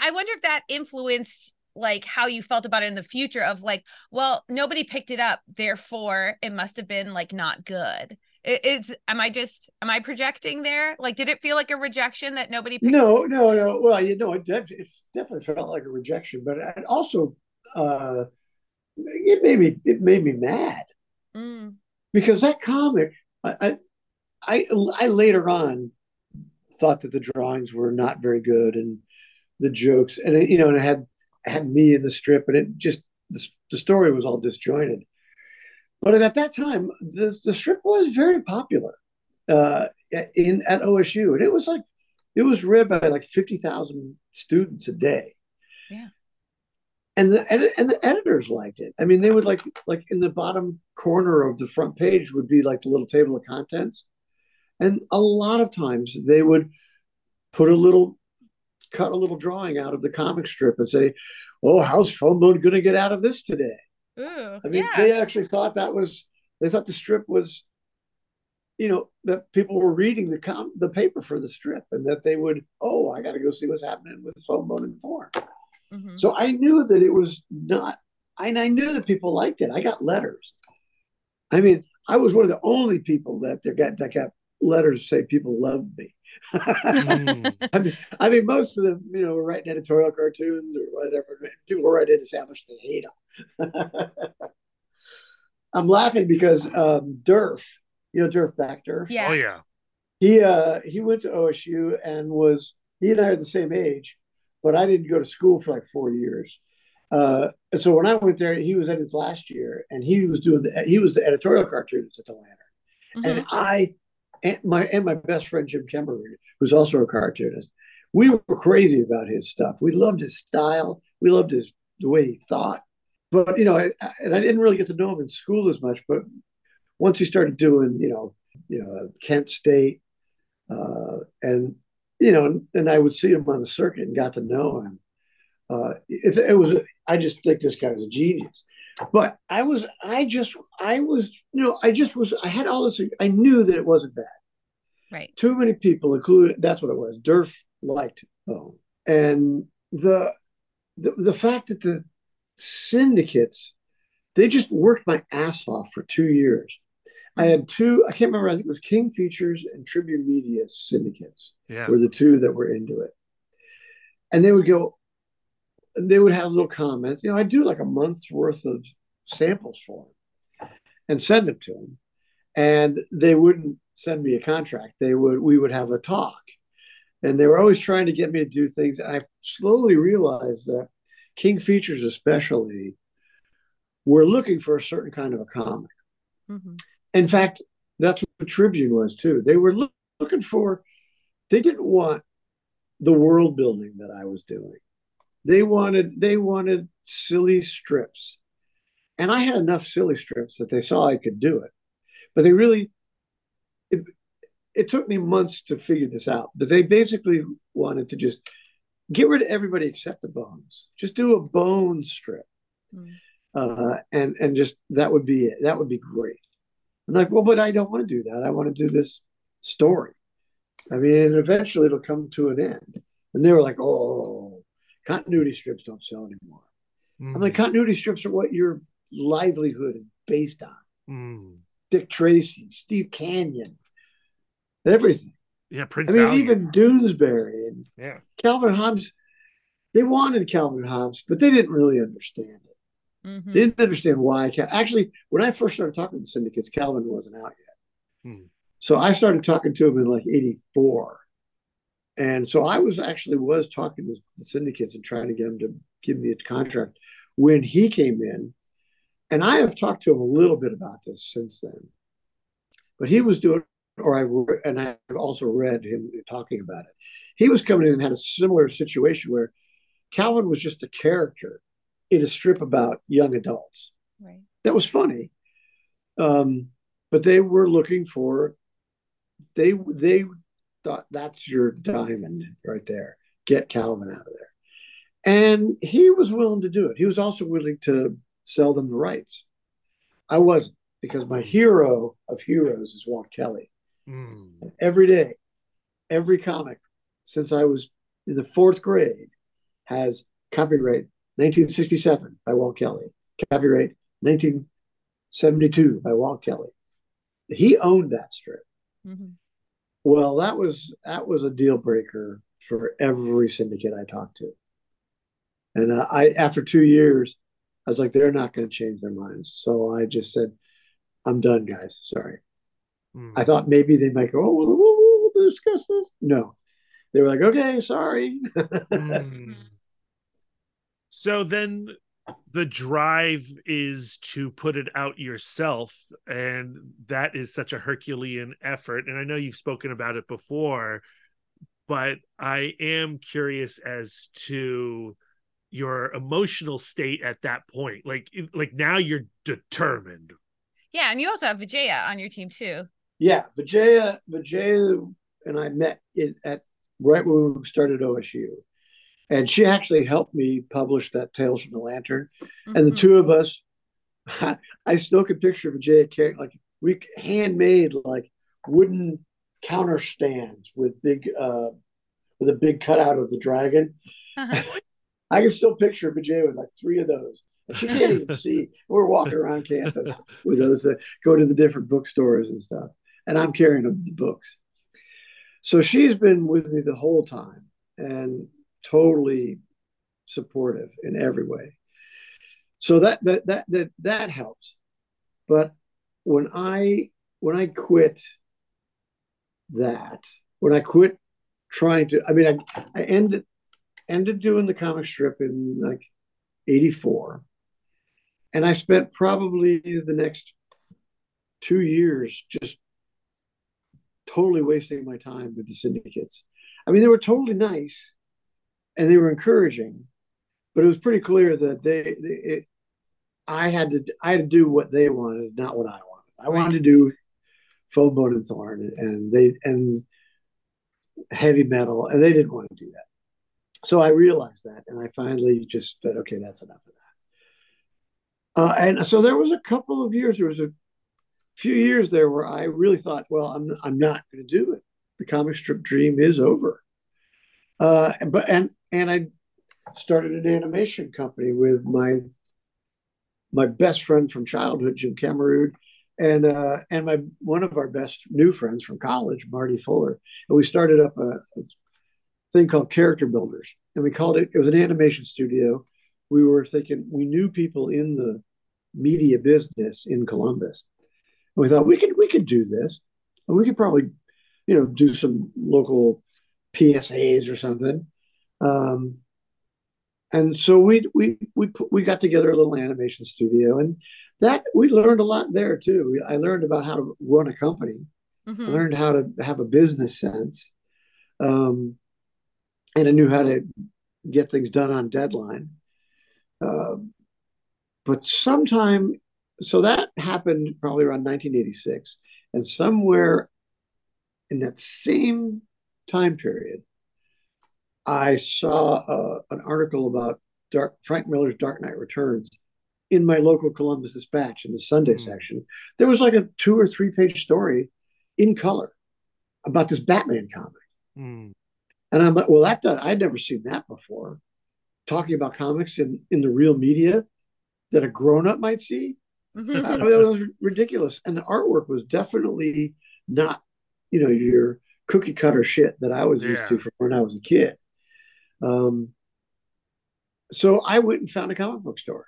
S2: I wonder if that influenced like how you felt about it in the future of like, well, nobody picked it up, therefore it must have been like not good is am i just am i projecting there? Like did it feel like a rejection that nobody
S5: no no no. Well you know it, def- it definitely felt like a rejection but it also uh it made me it made me mad. Mm. because that comic I, I i later on thought that the drawings were not very good and the jokes and it, you know and it had had me in the strip and it just the, the story was all disjointed but at that time, the, the strip was very popular uh, in at OSU, and it was like it was read by like fifty thousand students a day.
S2: Yeah.
S5: And the and the editors liked it. I mean, they would like like in the bottom corner of the front page would be like the little table of contents, and a lot of times they would put a little cut a little drawing out of the comic strip and say, "Oh, how's Fone Bone going to get out of this today?"
S2: Ooh,
S5: I mean,
S2: yeah.
S5: they actually thought that was they thought the strip was, you know, that people were reading the com the paper for the strip, and that they would, oh, I got to go see what's happening with Fone Bone and Thorn. Mm-hmm. So I knew that it was not, and I knew that people liked it. I got letters. I mean, I was one of the only people that they got that got letters say people loved me. Mm. I mean, I mean, most of them, you know, were writing editorial cartoons or whatever. People were writing established they hate them. I'm laughing because um, Derf, you know, Derf Backderf.
S2: Yeah.
S4: Oh yeah.
S5: He uh he went to OSU and was he and I are the same age, but I didn't go to school for like four years. Uh, and so when I went there, he was at his last year, and he was doing the he was the editorial cartoonist at the Lantern, mm-hmm. and I and my and my best friend Jim Kammerud, who's also a cartoonist, we were crazy about his stuff. We loved his style. We loved his the way he thought. But you know, I, and I didn't really get to know him in school as much. But once he started doing, you know, you know, Kent State, uh, and you know, and I would see him on the circuit and got to know him. Uh, it, it was, I just think this guy's a genius. But I was, I just, I was, you know, I just was, I had all this, I knew that it wasn't bad.
S2: Right.
S5: Too many people, included, that's what it was. Derf liked Bone. And the, the, the fact that the syndicates, they just worked my ass off for two years. I had two, I can't remember, I think it was King Features and Tribune Media syndicates
S4: yeah.
S5: were the two that were into it. And they would go, they would have little comments. You know, I'd do like a month's worth of samples for them and send them to them. And they wouldn't send me a contract. They would we would have a talk. And they were always trying to get me to do things. And I slowly realized that King Features especially were looking for a certain kind of a comic.
S1: Mhm.
S5: In fact, that's what the Tribune was too. They were loo- looking for, they didn't want the world building that I was doing. They wanted they wanted silly strips. And I had enough silly strips that they saw I could do it. But they really it, it took me months to figure this out. But they basically wanted to just get rid of everybody except the bones. Just do a bone strip.
S1: Mm.
S5: Uh, and and just that would be it. That would be great. I'm like, well, but I don't want to do that. I want to do this story. I mean, and eventually it'll come to an end. And they were like, oh, continuity strips don't sell anymore. I'm like, continuity strips are what your livelihood is based on.
S4: Mm.
S5: Dick Tracy, Steve Canyon, everything.
S4: Yeah, Prince.
S5: I mean,
S4: Valiant.
S5: even Doonesbury and
S4: yeah.
S5: Calvin Hobbes. They wanted Calvin Hobbes, but they didn't really understand it.
S1: Mhm.
S5: They didn't understand why. Cal- Actually, when I first started talking to syndicates, Calvin wasn't out yet.
S4: Hmm.
S5: So I started talking to him in like '84, and so I was actually was talking to the syndicates and trying to get him to give me a contract when he came in. And I have talked to him a little bit about this since then, but he was doing, or I and I have also read him talking about it. He was coming in and had a similar situation where Calvin was just a character in a strip about young adults.
S1: Right.
S5: That was funny. Um, but they were looking for they they that's your diamond right there. Get Calvin out of there. And he was willing to do it. He was also willing to sell them the rights. I wasn't because my hero of heroes is Walt Kelly.
S4: Mm.
S5: Every day, every comic since I was in the fourth grade has copyright 1967 by Walt Kelly, copyright 1972 by Walt Kelly. He owned that strip.
S1: Mhm.
S5: Well, that was that was a deal breaker for every syndicate I talked to. And uh, I, after two years, I was like, they're not going to change their minds. So I just said, I'm done, guys. Sorry.
S4: Mm.
S5: I thought maybe they might go, oh, we'll, we'll, we'll discuss this. No, they were like, okay, sorry.
S4: Mm. So then the drive is to put it out yourself. And that is such a Herculean effort. And I know you've spoken about it before, but I am curious as to your emotional state at that point. Like, like now you're determined.
S1: Yeah, and you also have Vijaya on your team too.
S5: yeah, Vijaya, Vijaya and I met it at right when we started OSU. And she actually helped me publish that Tales from the Lantern. and the
S1: Mhm.
S5: two of us i still can picture vijaya carrying like we handmade like wooden counter stands with big uh with a big cutout of the dragon
S1: Uh-huh.
S5: i can still picture vijaya with like three of those and she can't even see we're walking around campus with those that go to the different bookstores and stuff and i'm carrying the books so she's been with me the whole time and totally supportive in every way. So that that that that that helps. But when i when i quit that when i quit trying to i mean i, I ended ended doing the comic strip in like 84 and i spent probably the next two years just totally wasting my time with the syndicates. I mean they were totally nice and they were encouraging but it was pretty clear that they, they it, I had to I had to do what they wanted, not what I wanted. I wanted to do fone bone and thorn and they and heavy metal, and they didn't want to do that. So I realized that, and I finally just said, okay, that's enough of that. Uh, and so there was a couple of years. There was a few years there where I really thought, well, I'm I'm not going to do it. The comic strip dream is over. Uh, but and and I started an animation company with my my best friend from childhood, Jim Cameron, and uh, and my one of our best new friends from college, Marty Fuller. And we started up a, a thing called Character Builders, and we called it. It was an animation studio. We were thinking we knew people in the media business in Columbus. And we thought we could we could do this, and we could probably, you know, do some local PSAs or something. Um, and so we we we put, we got together a little animation studio, and that we learned a lot there too. I learned about how to run a company.
S3: Mhm.
S5: I learned how to have a business sense, um, and I knew how to get things done on deadline. Uh, but sometime, so that happened probably around 1986, and somewhere in that same time period, I saw uh, an article about Dark, Frank Miller's Dark Knight Returns in my local Columbus Dispatch in the Sunday
S4: Mm.
S5: section. There was like a two or three page story in color about this Batman comic.
S4: Mm.
S5: And I'm like, well, that does, I'd never seen that before. Talking about comics in, in the real media that a grown up might see. I mean, it was ridiculous. And the artwork was definitely not, you know, your cookie cutter shit that I was
S4: Yeah.
S5: used to from when I was a kid. Um, so I went and found a comic book store.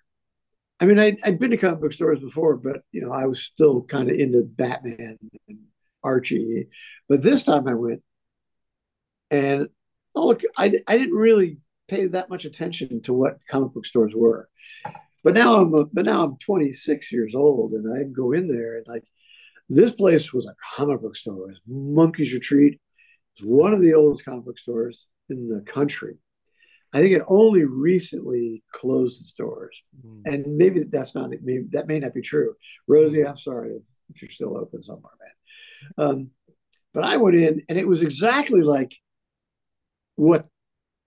S5: I mean, I'd, I'd been to comic book stores before, but you know, I was still kind of into Batman and Archie. But this time I went, and oh look, I, I didn't really pay that much attention to what comic book stores were. But now I'm a, but now I'm 26 years old, and I go in there and like this place was a comic book store. It was Monkey's Retreat. It's one of the oldest comic book stores in the country. I think it only recently closed its doors,
S4: Mm.
S5: and maybe that's not maybe that may not be true. Rosie, I'm sorry if you're still open somewhere, man. Um, but I went in, and it was exactly like what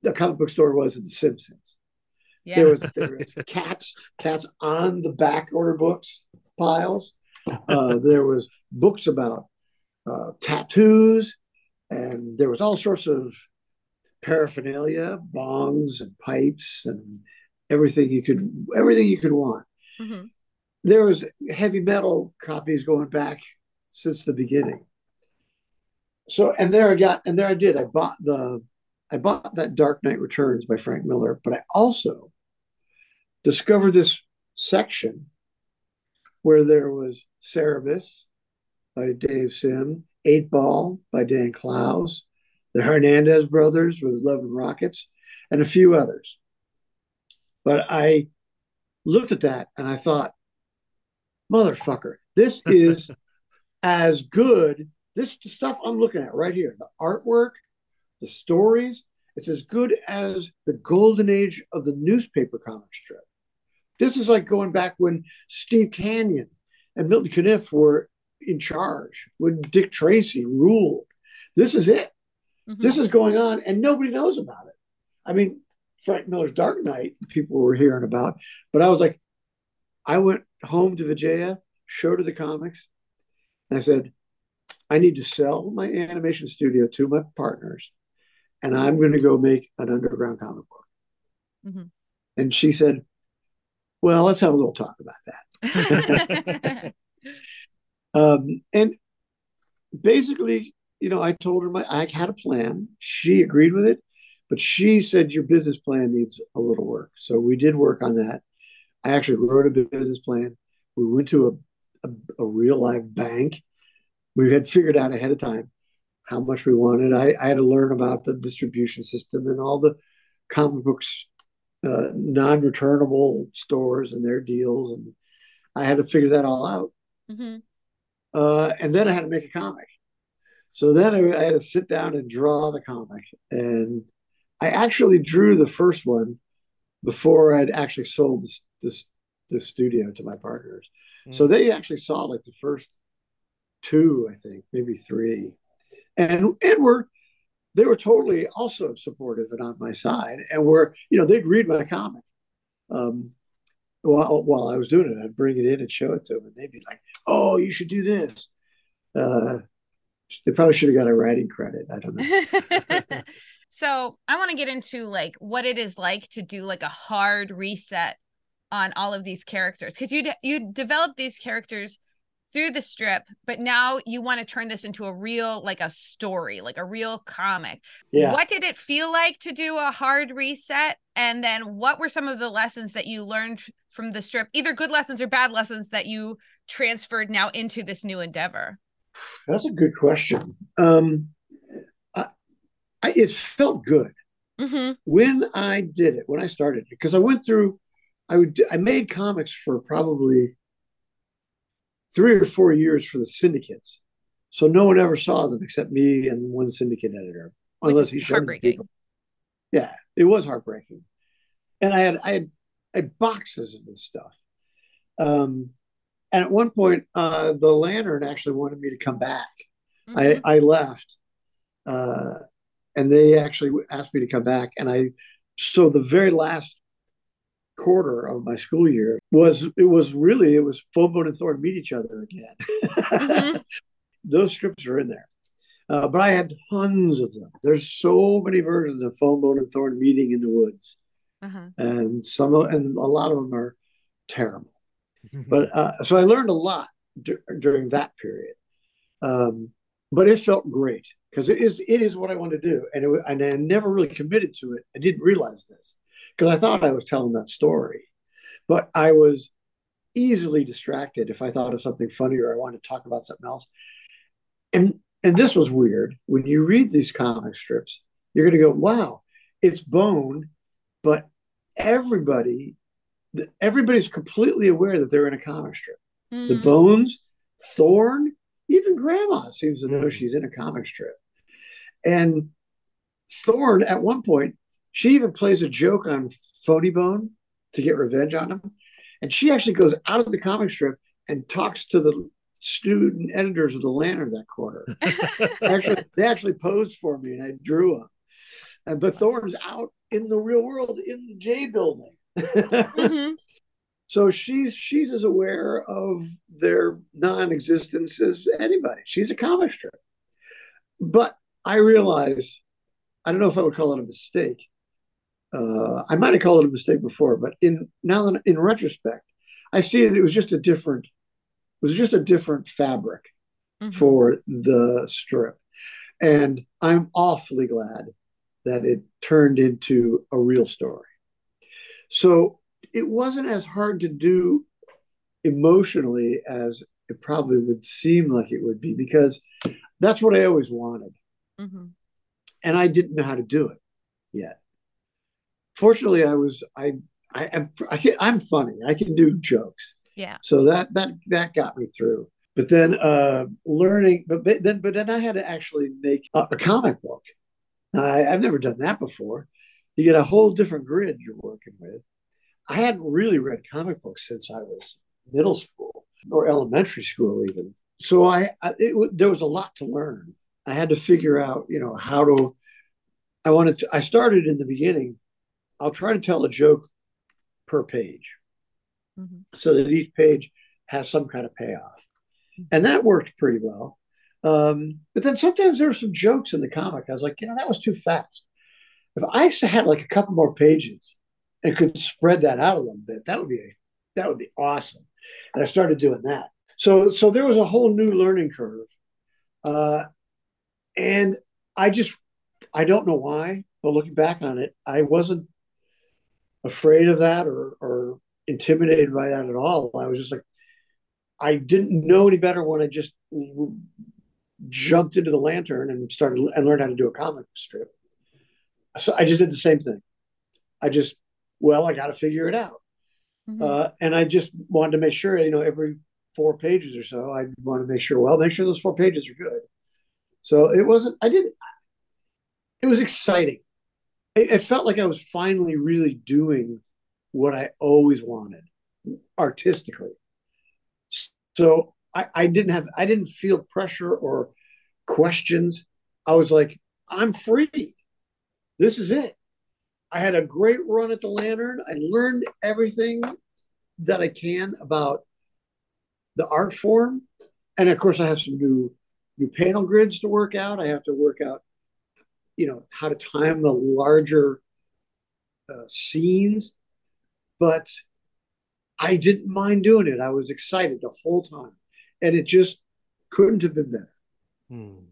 S5: the comic book store was in The Simpsons.
S3: Yeah.
S5: There was there was cats cats on the back order books piles. Uh, there was books about uh, tattoos, and there was all sorts of paraphernalia, bongs and pipes, and everything you could everything you could want.
S3: Mhm.
S5: There was heavy metal copies going back since the beginning. So and there I got and there I did. I bought the I bought that Dark Knight Returns by Frank Miller, but I also discovered this section where there was Cerebus by Dave Sim, Eight Ball by Dan Clowes, the Hernandez brothers with Love and Rockets, and a few others. But I looked at that and I thought, motherfucker, this is as good. This the stuff I'm looking at right here, the artwork, the stories, it's as good as the golden age of the newspaper comic strip. This is like going back when Steve Canyon and Milton Caniff were in charge, when Dick Tracy ruled. This is it.
S3: Mhm.
S5: This is going on, and nobody knows about it. I mean, Frank Miller's Dark Knight, people were hearing about, but I was like, I went home to Vijaya, showed her the comics, and I said, I need to sell my animation studio to my partners, and I'm going to go make an underground comic book.
S3: Mm-hmm.
S5: And she said, Well, let's have a little talk about that. Um, and basically, you know, I told her my I had a plan. She agreed with it, but she said your business plan needs a little work. So we did work on that. I actually wrote a business plan. We went to a, a, a real live bank. We had figured out ahead of time how much we wanted. I, I had to learn about the distribution system and all the comic books, uh, non-returnable stores and their deals, and I had to figure that all out.
S3: Mhm.
S5: Uh, and then I had to make a comic. So then I, I had to sit down and draw the comic. And I actually drew the first one before I'd actually sold this, this, this studio to my partners. So they actually saw like the first two, I think, maybe three. And and were they were totally also supportive and on my side. And were, you know, they'd read my comic. Um, while while I was doing it, I'd bring it in and show it to them, and they'd be like, "Oh, you should do this." Uh, they probably should have got a writing credit. I don't know.
S3: so I want to get into like what it is like to do like a hard reset on all of these characters because you you develop these characters through the strip, but now you want to turn this into a real like a story, like a real comic.
S5: Yeah.
S3: What did it feel like to do a hard reset? And then what were some of the lessons that you learned from the strip, either good lessons or bad lessons that you transferred now into this new endeavor?
S5: That's a good question. Um, I, I, it felt good.
S3: Mm-hmm.
S5: when I did it, when I started, because I went through, I would, I made comics for probably three or four years for the syndicates. So no one ever saw them except me and one syndicate editor,
S3: Which
S5: unless
S3: is
S5: he showed
S3: heartbreaking.
S5: people. Yeah, it was heartbreaking, and I had I had, I had boxes of this stuff. Um, and at one point, uh, the Lantern actually wanted me to come back.
S3: Mm-hmm.
S5: I I left, uh, and they actually asked me to come back. And I, so the very last quarter of my school year was it was really it was Fone Bone and Thorn meet each other again.
S3: Mhm.
S5: Those strips are in there, uh, but I had tons of them. There's so many versions of Fone Bone and Thorn meeting in the woods,
S3: Uh-huh.
S5: and some of, and a lot of them are terrible. But uh, so I learned a lot dur- during that period. Um, but it felt great because it is it is what I want to do, and it, and I never really committed to it. I didn't realize this because I thought I was telling that story, but I was easily distracted if I thought of something funny or I wanted to talk about something else. And and this was weird. When you read these comic strips, you're going to go, "Wow, it's Bone," but everybody everybody's completely aware that they're in a comic strip. The
S3: Mhm.
S5: Bones, Thorn, even Grandma seems to know
S4: Mhm.
S5: she's in a comic strip. And Thorn, at one point, she even plays a joke on Phony Bone to get revenge on him. And she actually goes out of the comic strip and talks to the student editors of the Lantern that quarter. actually, they actually posed for me, and I drew them. And but Thorn's out in the real world in the J building.
S3: Mhm.
S5: So she's she's as aware of their non-existence as anybody. She's a comic strip. But I realize, I don't know if I would call it a mistake. Uh, I might have called it a mistake before, but in now that in retrospect, I see that it was just a different, it was just a different fabric
S3: Mhm.
S5: for the strip, and I'm awfully glad that it turned into a real story. So it wasn't as hard to do emotionally as it probably would seem like it would be because that's what I always wanted.
S3: Mhm.
S5: And I didn't know how to do it yet. Fortunately, I was I I am I can, I'm funny. I can do jokes.
S3: Yeah.
S5: So that that that got me through. But then uh learning but, but then but then I had to actually make a, a comic book. I, I've never done that before. You get a whole different grid you're working with. I hadn't really read comic books since I was middle school or elementary school, even. So I, I it, there was a lot to learn. I had to figure out, you know, how to. I wanted to. I started in the beginning. I'll try to tell a joke per page,
S3: Mhm.
S5: so that each page has some kind of payoff, and that worked pretty well. Um, but then sometimes there were some jokes in the comic. I was like, you know, that was too fast. If I had like a couple more pages and could spread that out a little bit, that would be that would be awesome. And I started doing that. So so there was a whole new learning curve, uh, and I just I don't know why, but looking back on it, I wasn't afraid of that or or intimidated by that at all. I was just like, I didn't know any better when I just jumped into the lantern and started and learned how to do a comic strip. So I just did the same thing. I just, well, I got to figure it out.
S3: Mhm.
S5: Uh, and I just wanted to make sure, you know, every four pages or so, I want to make sure, well, make sure those four pages are good. So it wasn't, I didn't, it was exciting. It, it felt like I was finally really doing what I always wanted artistically. So I, I didn't have, I didn't feel pressure or questions. I was like, I'm free. This is it. I had a great run at the Lantern. I learned everything that I can about the art form, and of course, I have some new new panel grids to work out. I have to work out, you know, how to time the larger uh, scenes, but I didn't mind doing it. I was excited the whole time, and it just couldn't have been better.
S4: Hmm.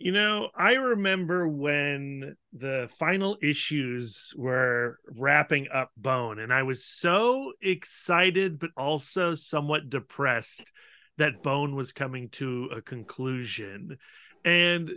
S4: You know, I remember when the final issues were wrapping up Bone, and I was so excited, but also somewhat depressed that Bone was coming to a conclusion. And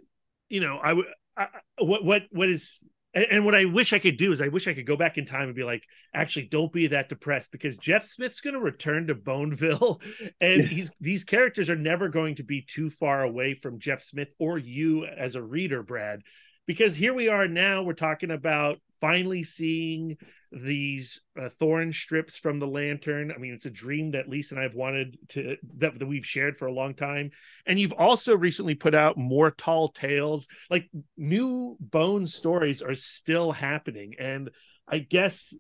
S4: you know, I would, I- what what what is And, and what I wish I could do is I wish I could go back in time and be like, actually, don't be that depressed because Jeff Smith's going to return to Boneville, and he's these characters are never going to be too far away from Jeff Smith or you as a reader, Brad, because here we are now. We're talking about finally seeing these uh, thorn strips from the lantern. I mean, it's a dream that Lisa and I have wanted to that, that we've shared for a long time. And you've also recently put out more tall tales. Like new bone stories are still happening. And I guess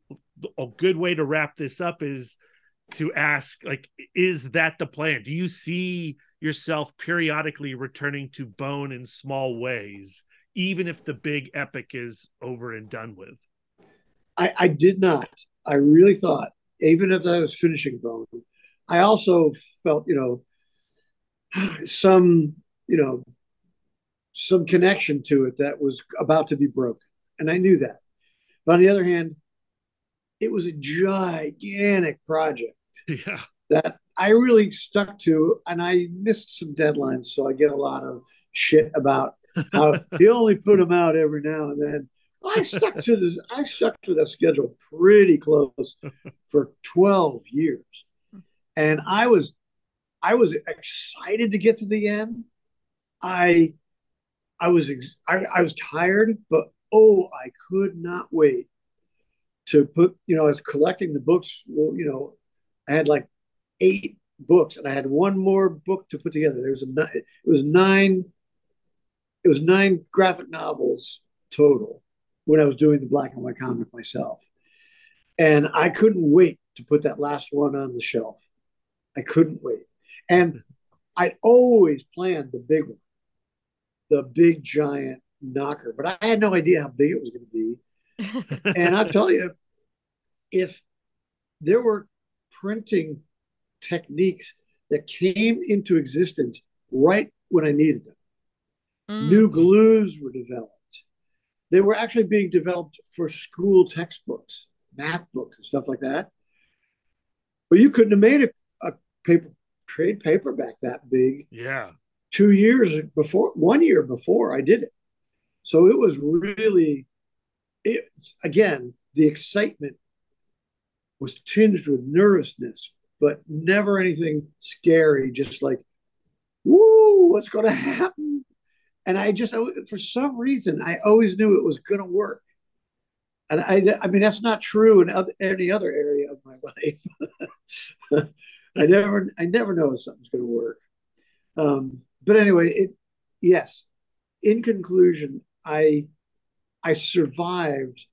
S4: a good way to wrap this up is to ask like is that the plan? Do you see yourself periodically returning to bone in small ways? Even if the big epic is over and done with?
S5: I, I did not. I really thought, even if I was finishing Bone, I also felt, you know, some, you know, some connection to it that was about to be broken. And I knew that. But on the other hand, it was a gigantic project.
S4: Yeah.
S5: That I really stuck to, and I missed some deadlines. So I get a lot of shit about uh, he only put them out every now and then. I stuck to this. I stuck to that schedule pretty close for twelve years, and I was, I was excited to get to the end. I, I was, I, I was tired, but oh, I could not wait to put. You know, I was collecting the books. Well, you know, I had like eight books, and I had one more book to put together. There was a it was nine it was nine graphic novels total when I was doing the black and white comic myself. And I couldn't wait to put that last one on the shelf. I couldn't wait. And I'd always planned the big one, the big giant knocker, but I had no idea how big it was going to be. and I'll tell you, if there were printing techniques that came into existence right when I needed them, Mm. New glues were developed. They were actually being developed for school textbooks, math books, and stuff like that. But you couldn't have made a, a paper trade paperback that big.
S4: Yeah.
S5: Two years before, one year before I did it. So it was really, it again, the excitement was tinged with nervousness, but never anything scary, just like, woo, what's going to happen? And I just for some reason I always knew it was going to work. And I, I mean, that's not true in other, any other area of my life. I never, I never know if something's going to work. Um, but anyway, it, yes. In conclusion, I, I survived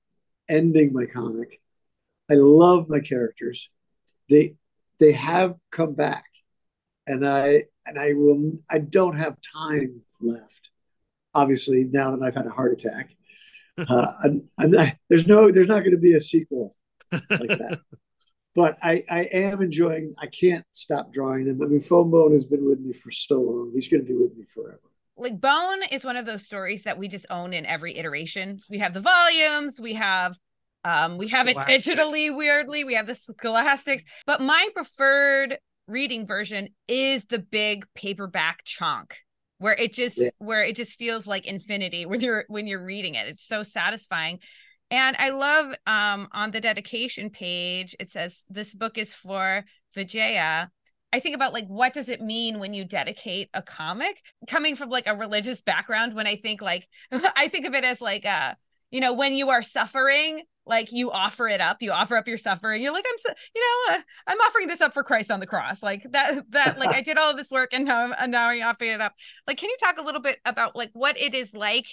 S5: ending my comic. I love my characters. They, they have come back, and I, and I will. I don't have time left obviously now that I've had a heart attack. Uh, I'm, I'm not, there's no, there's not going to be a sequel like that. but I, I am enjoying. I can't stop drawing them. I mean, Fone Bone has been with me for so long. He's going to be with me forever.
S3: Like Bone is one of those stories that we just own in every iteration. We have the volumes. We have um, we have it digitally, weirdly. We have the scholastics, but my preferred reading version is the big paperback chunk where it just yeah. where it just feels like infinity when you're when you're reading it. It's so satisfying. And i love um on the dedication page it says this book is for vijaya. I think about like what does it mean when you dedicate a comic? Coming from like a religious background when i think like i think of it as like uh you know when you are suffering like you offer it up you offer up your suffering. You're like i'm so, you know uh, i'm offering this up for christ on the cross. Like that that like i did all this work and now and now i'm offering it up. Like can you talk a little bit about like what it is like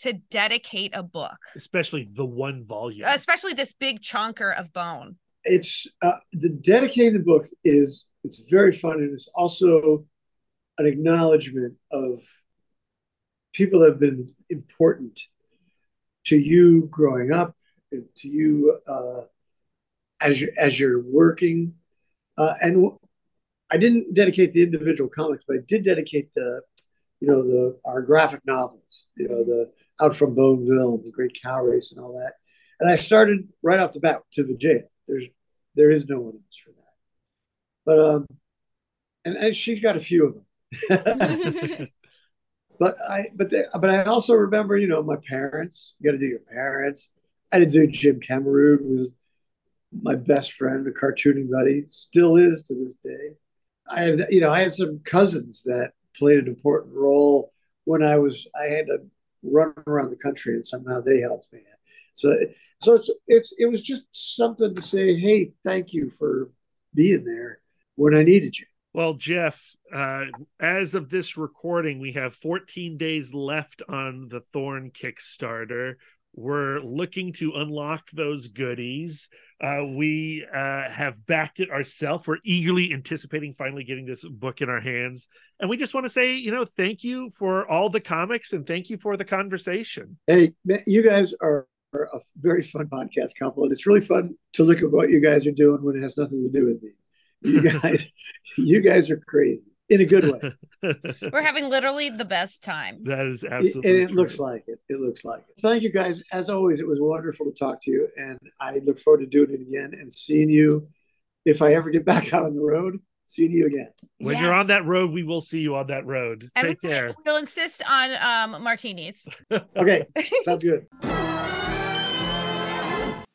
S3: to dedicate a book?
S4: Especially the one volume.
S3: Especially this big chunker of bone.
S5: It's uh, the dedicating the book is it's very fun and it's also an acknowledgement of people that have been important to you growing up to you uh, as you as you're working. Uh, and I didn't dedicate the individual comics, but I did dedicate the, you know, the our graphic novels. You know, the Out from Boneville and the Great Cow Race and all that. And I started right off the bat to Vijaya. There's there is no one else for that. But um, and, and she got a few of them. but I but they, but I also remember, you know, my parents. You got to do your parents. I had to do Jim Cameron, who was my best friend, a cartooning buddy, still is to this day. I had, you know, I had some cousins that played an important role when I was. I had to run around the country, and somehow they helped me. So, so it's it's it was just something to say. Hey, thank you for being there when I needed you.
S4: Well, Jeff, uh, as of this recording, we have 14 days left on the Thorn Kickstarter. We're looking to unlock those goodies. Uh, we uh, have backed it ourselves. We're eagerly anticipating finally getting this book in our hands. And we just want to say, you know, thank you for all the comics and thank you for the conversation.
S5: Hey, you guys are a very fun podcast couple, and it's really fun to look at what you guys are doing when it has nothing to do with me. You guys, you guys are crazy in a good way.
S2: We're having literally the best time.
S4: That is absolutely,
S5: and it
S4: true.
S5: looks like it. It looks like it. Thank you guys. As always, it was wonderful to talk to you, and I look forward to doing it again and seeing you. If I ever get back out on the road, seeing you again.
S4: When
S2: Yes.
S4: you're on that road, we will see you on that road.
S2: And
S4: Take
S2: we-
S4: care.
S2: We'll insist on um, martinis.
S5: Okay, sounds good.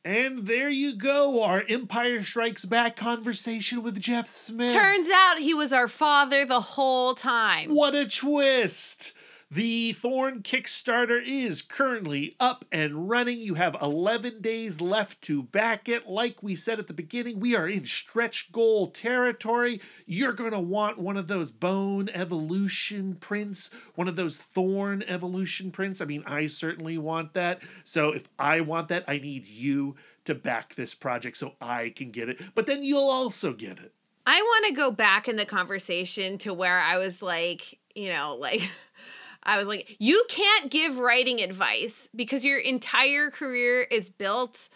S4: And there you go, our Empire Strikes Back conversation with Jeff Smith.
S3: Turns out he was our father the whole time.
S4: What a twist! The Thorn Kickstarter is currently up and running. You have 11 days left to back it. Like we said at the beginning, we are in stretch goal territory. You're going to want one of those bone evolution prints, one of those thorn evolution prints. I mean, I certainly want that. So if I want that, I need you to back this project so I can get it. But then you'll also get it.
S3: I want to go back in the conversation to where I was like, you know, like I was like, you can't give writing advice because your entire career is built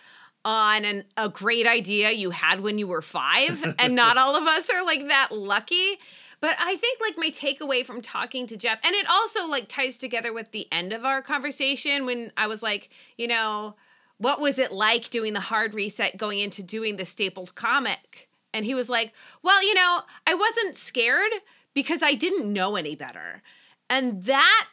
S3: on an, a great idea you had when you were five, and not all of us are like that lucky. But I think like my takeaway from talking to Jeff, and it also like ties together with the end of our conversation when I was like, you know, what was it like doing the hard reset going into doing the stapled comic? And he was like, well, you know, I wasn't scared because I didn't know any better. And that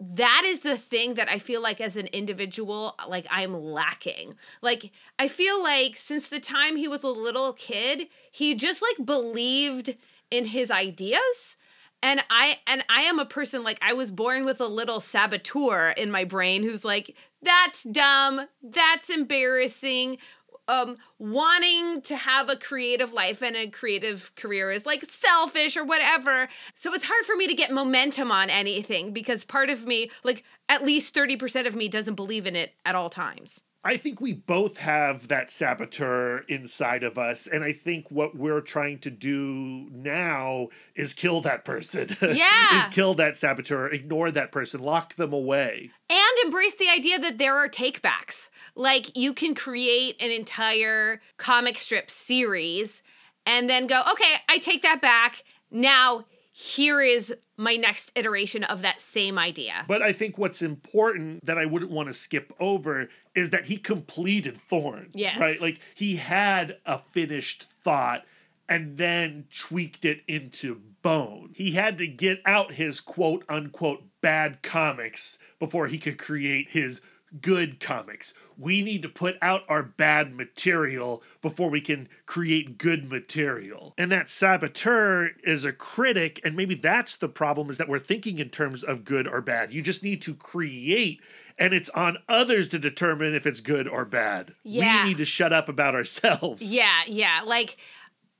S3: that is the thing that I feel like as an individual, like I'm lacking. Like, I feel like since the time he was a little kid, he just like believed in his ideas. And I and I am a person like I was born with a little saboteur in my brain who's like, that's dumb, that's embarrassing. Um, wanting to have a creative life and a creative career is like selfish or whatever. So it's hard for me to get momentum on anything because part of me, like at least 30% of me, doesn't believe in it at all times.
S4: I think we both have that saboteur inside of us. And I think what we're trying to do now is kill that person.
S3: Yeah.
S4: is kill that saboteur, ignore that person, lock them away.
S3: and embrace the idea that there are takebacks. Like you can create an entire comic strip series and then go, okay, I take that back. Now here is my next iteration of that same idea.
S4: But I think what's important that I wouldn't want to skip over is that he completed Thorn.
S3: Yes.
S4: Right? Like he had a finished thought and then tweaked it into bone. He had to get out his quote unquote bad comics before he could create his good comics. We need to put out our bad material before we can create good material. And that saboteur is a critic, and maybe that's the problem is that we're thinking in terms of good or bad. You just need to create, and it's on others to determine if it's good or bad.
S3: Yeah.
S4: We need to shut up about ourselves.
S3: Yeah, yeah. Like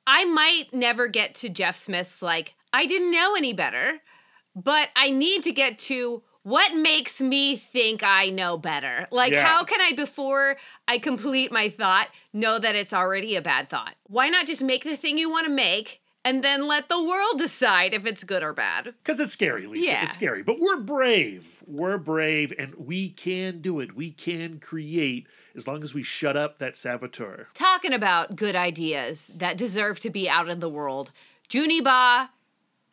S3: I might never get to Jeff Smith's like I didn't know any better, but I need to get to what makes me think I know better? Like,
S4: Yeah.
S3: how can I, before I complete my thought, know that it's already a bad thought? Why not just make the thing you want to make and then let the world decide if it's good or bad?
S4: Because it's scary, Lisa.
S3: Yeah.
S4: It's scary. But we're brave. We're brave, and we can do it. We can create as long as we shut up that saboteur.
S3: Talking about good ideas that deserve to be out in the world, Juni Ba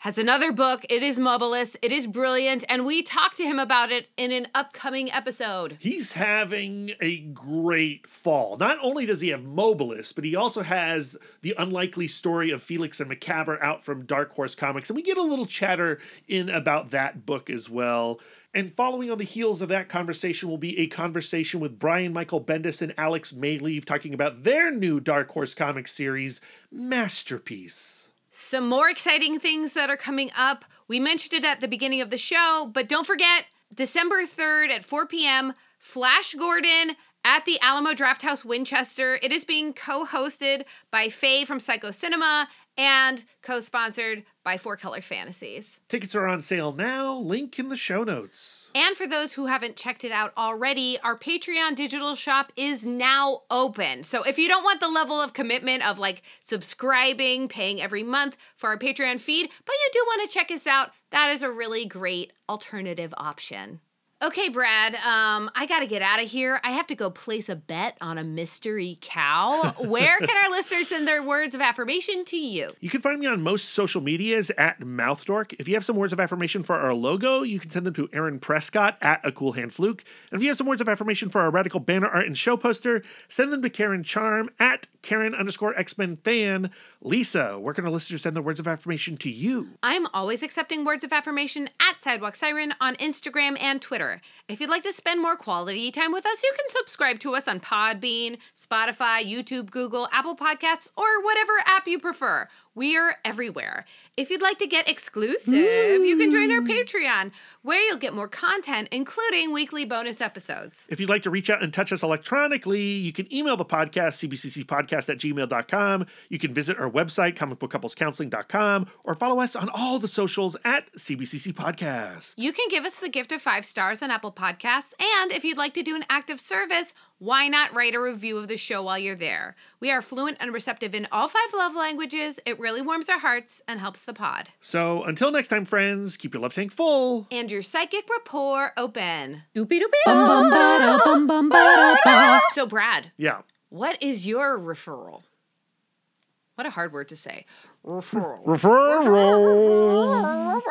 S3: has another book. It is Mobilis. It is brilliant. And we talked to him about it in an upcoming episode.
S4: He's having a great fall. Not only does he have Mobilis, but he also has the unlikely story of Felix and Macabre out from Dark Horse Comics. And we get a little chatter in about that book as well. And following on the heels of that conversation will be a conversation with Brian Michael Bendis and Alex Maleev talking about their new Dark Horse Comics series, Masterpiece.
S3: Some more exciting things that are coming up. We mentioned it at the beginning of the show, but don't forget December 3rd at 4 p.m., Flash Gordon at the Alamo Drafthouse Winchester. It is being co hosted by Faye from Psycho Cinema and co sponsored by Four Color Fantasies.
S4: Tickets are on sale now. Link in the show notes.
S3: And for those who haven't checked it out already, our Patreon digital shop is now open. So if you don't want the level of commitment of like subscribing, paying every month for our Patreon feed, but you do want to check us out, that is a really great alternative option. Okay, Brad, um, I got to get out of here. I have to go place a bet on a mystery cow. Where can our listeners send their words of affirmation to you?
S4: You can find me on most social medias at Mouthdork. If you have some words of affirmation for our logo, you can send them to Aaron Prescott at A Cool Hand Fluke. And if you have some words of affirmation for our radical banner art and show poster, send them to Karen Charm at Karen underscore X Men fan. Lisa, where can our listeners send their words of affirmation to you?
S3: I'm always accepting words of affirmation at Sidewalk Siren on Instagram and Twitter. If you'd like to spend more quality time with us, you can subscribe to us on Podbean, Spotify, YouTube, Google, Apple Podcasts, or whatever app you prefer. We are everywhere. If you'd like to get exclusive, you can join our mm. Patreon, where you'll get more content, including weekly bonus episodes.
S4: If you'd like to reach out and touch us electronically, you can email the podcast, cbccpodcast at gmail.com. You can visit our website, comicbookcouplescounseling.com, or follow us on all the socials at CBCC Podcast.
S3: You can give us the gift of five stars on Apple Podcasts, and if you'd like to do an active service, why not write a review of the show while you're there? We are fluent and receptive in all five love languages. It really warms our hearts and helps the pod.
S4: So until next time, friends, keep your love tank full.
S3: And your psychic rapport open.
S2: Doopy
S1: Bum bum ba da bum bum ba da ba.
S3: So, Brad,
S4: Yeah.
S3: what is your referral? What a hard word to say. Referral.
S4: Referrals.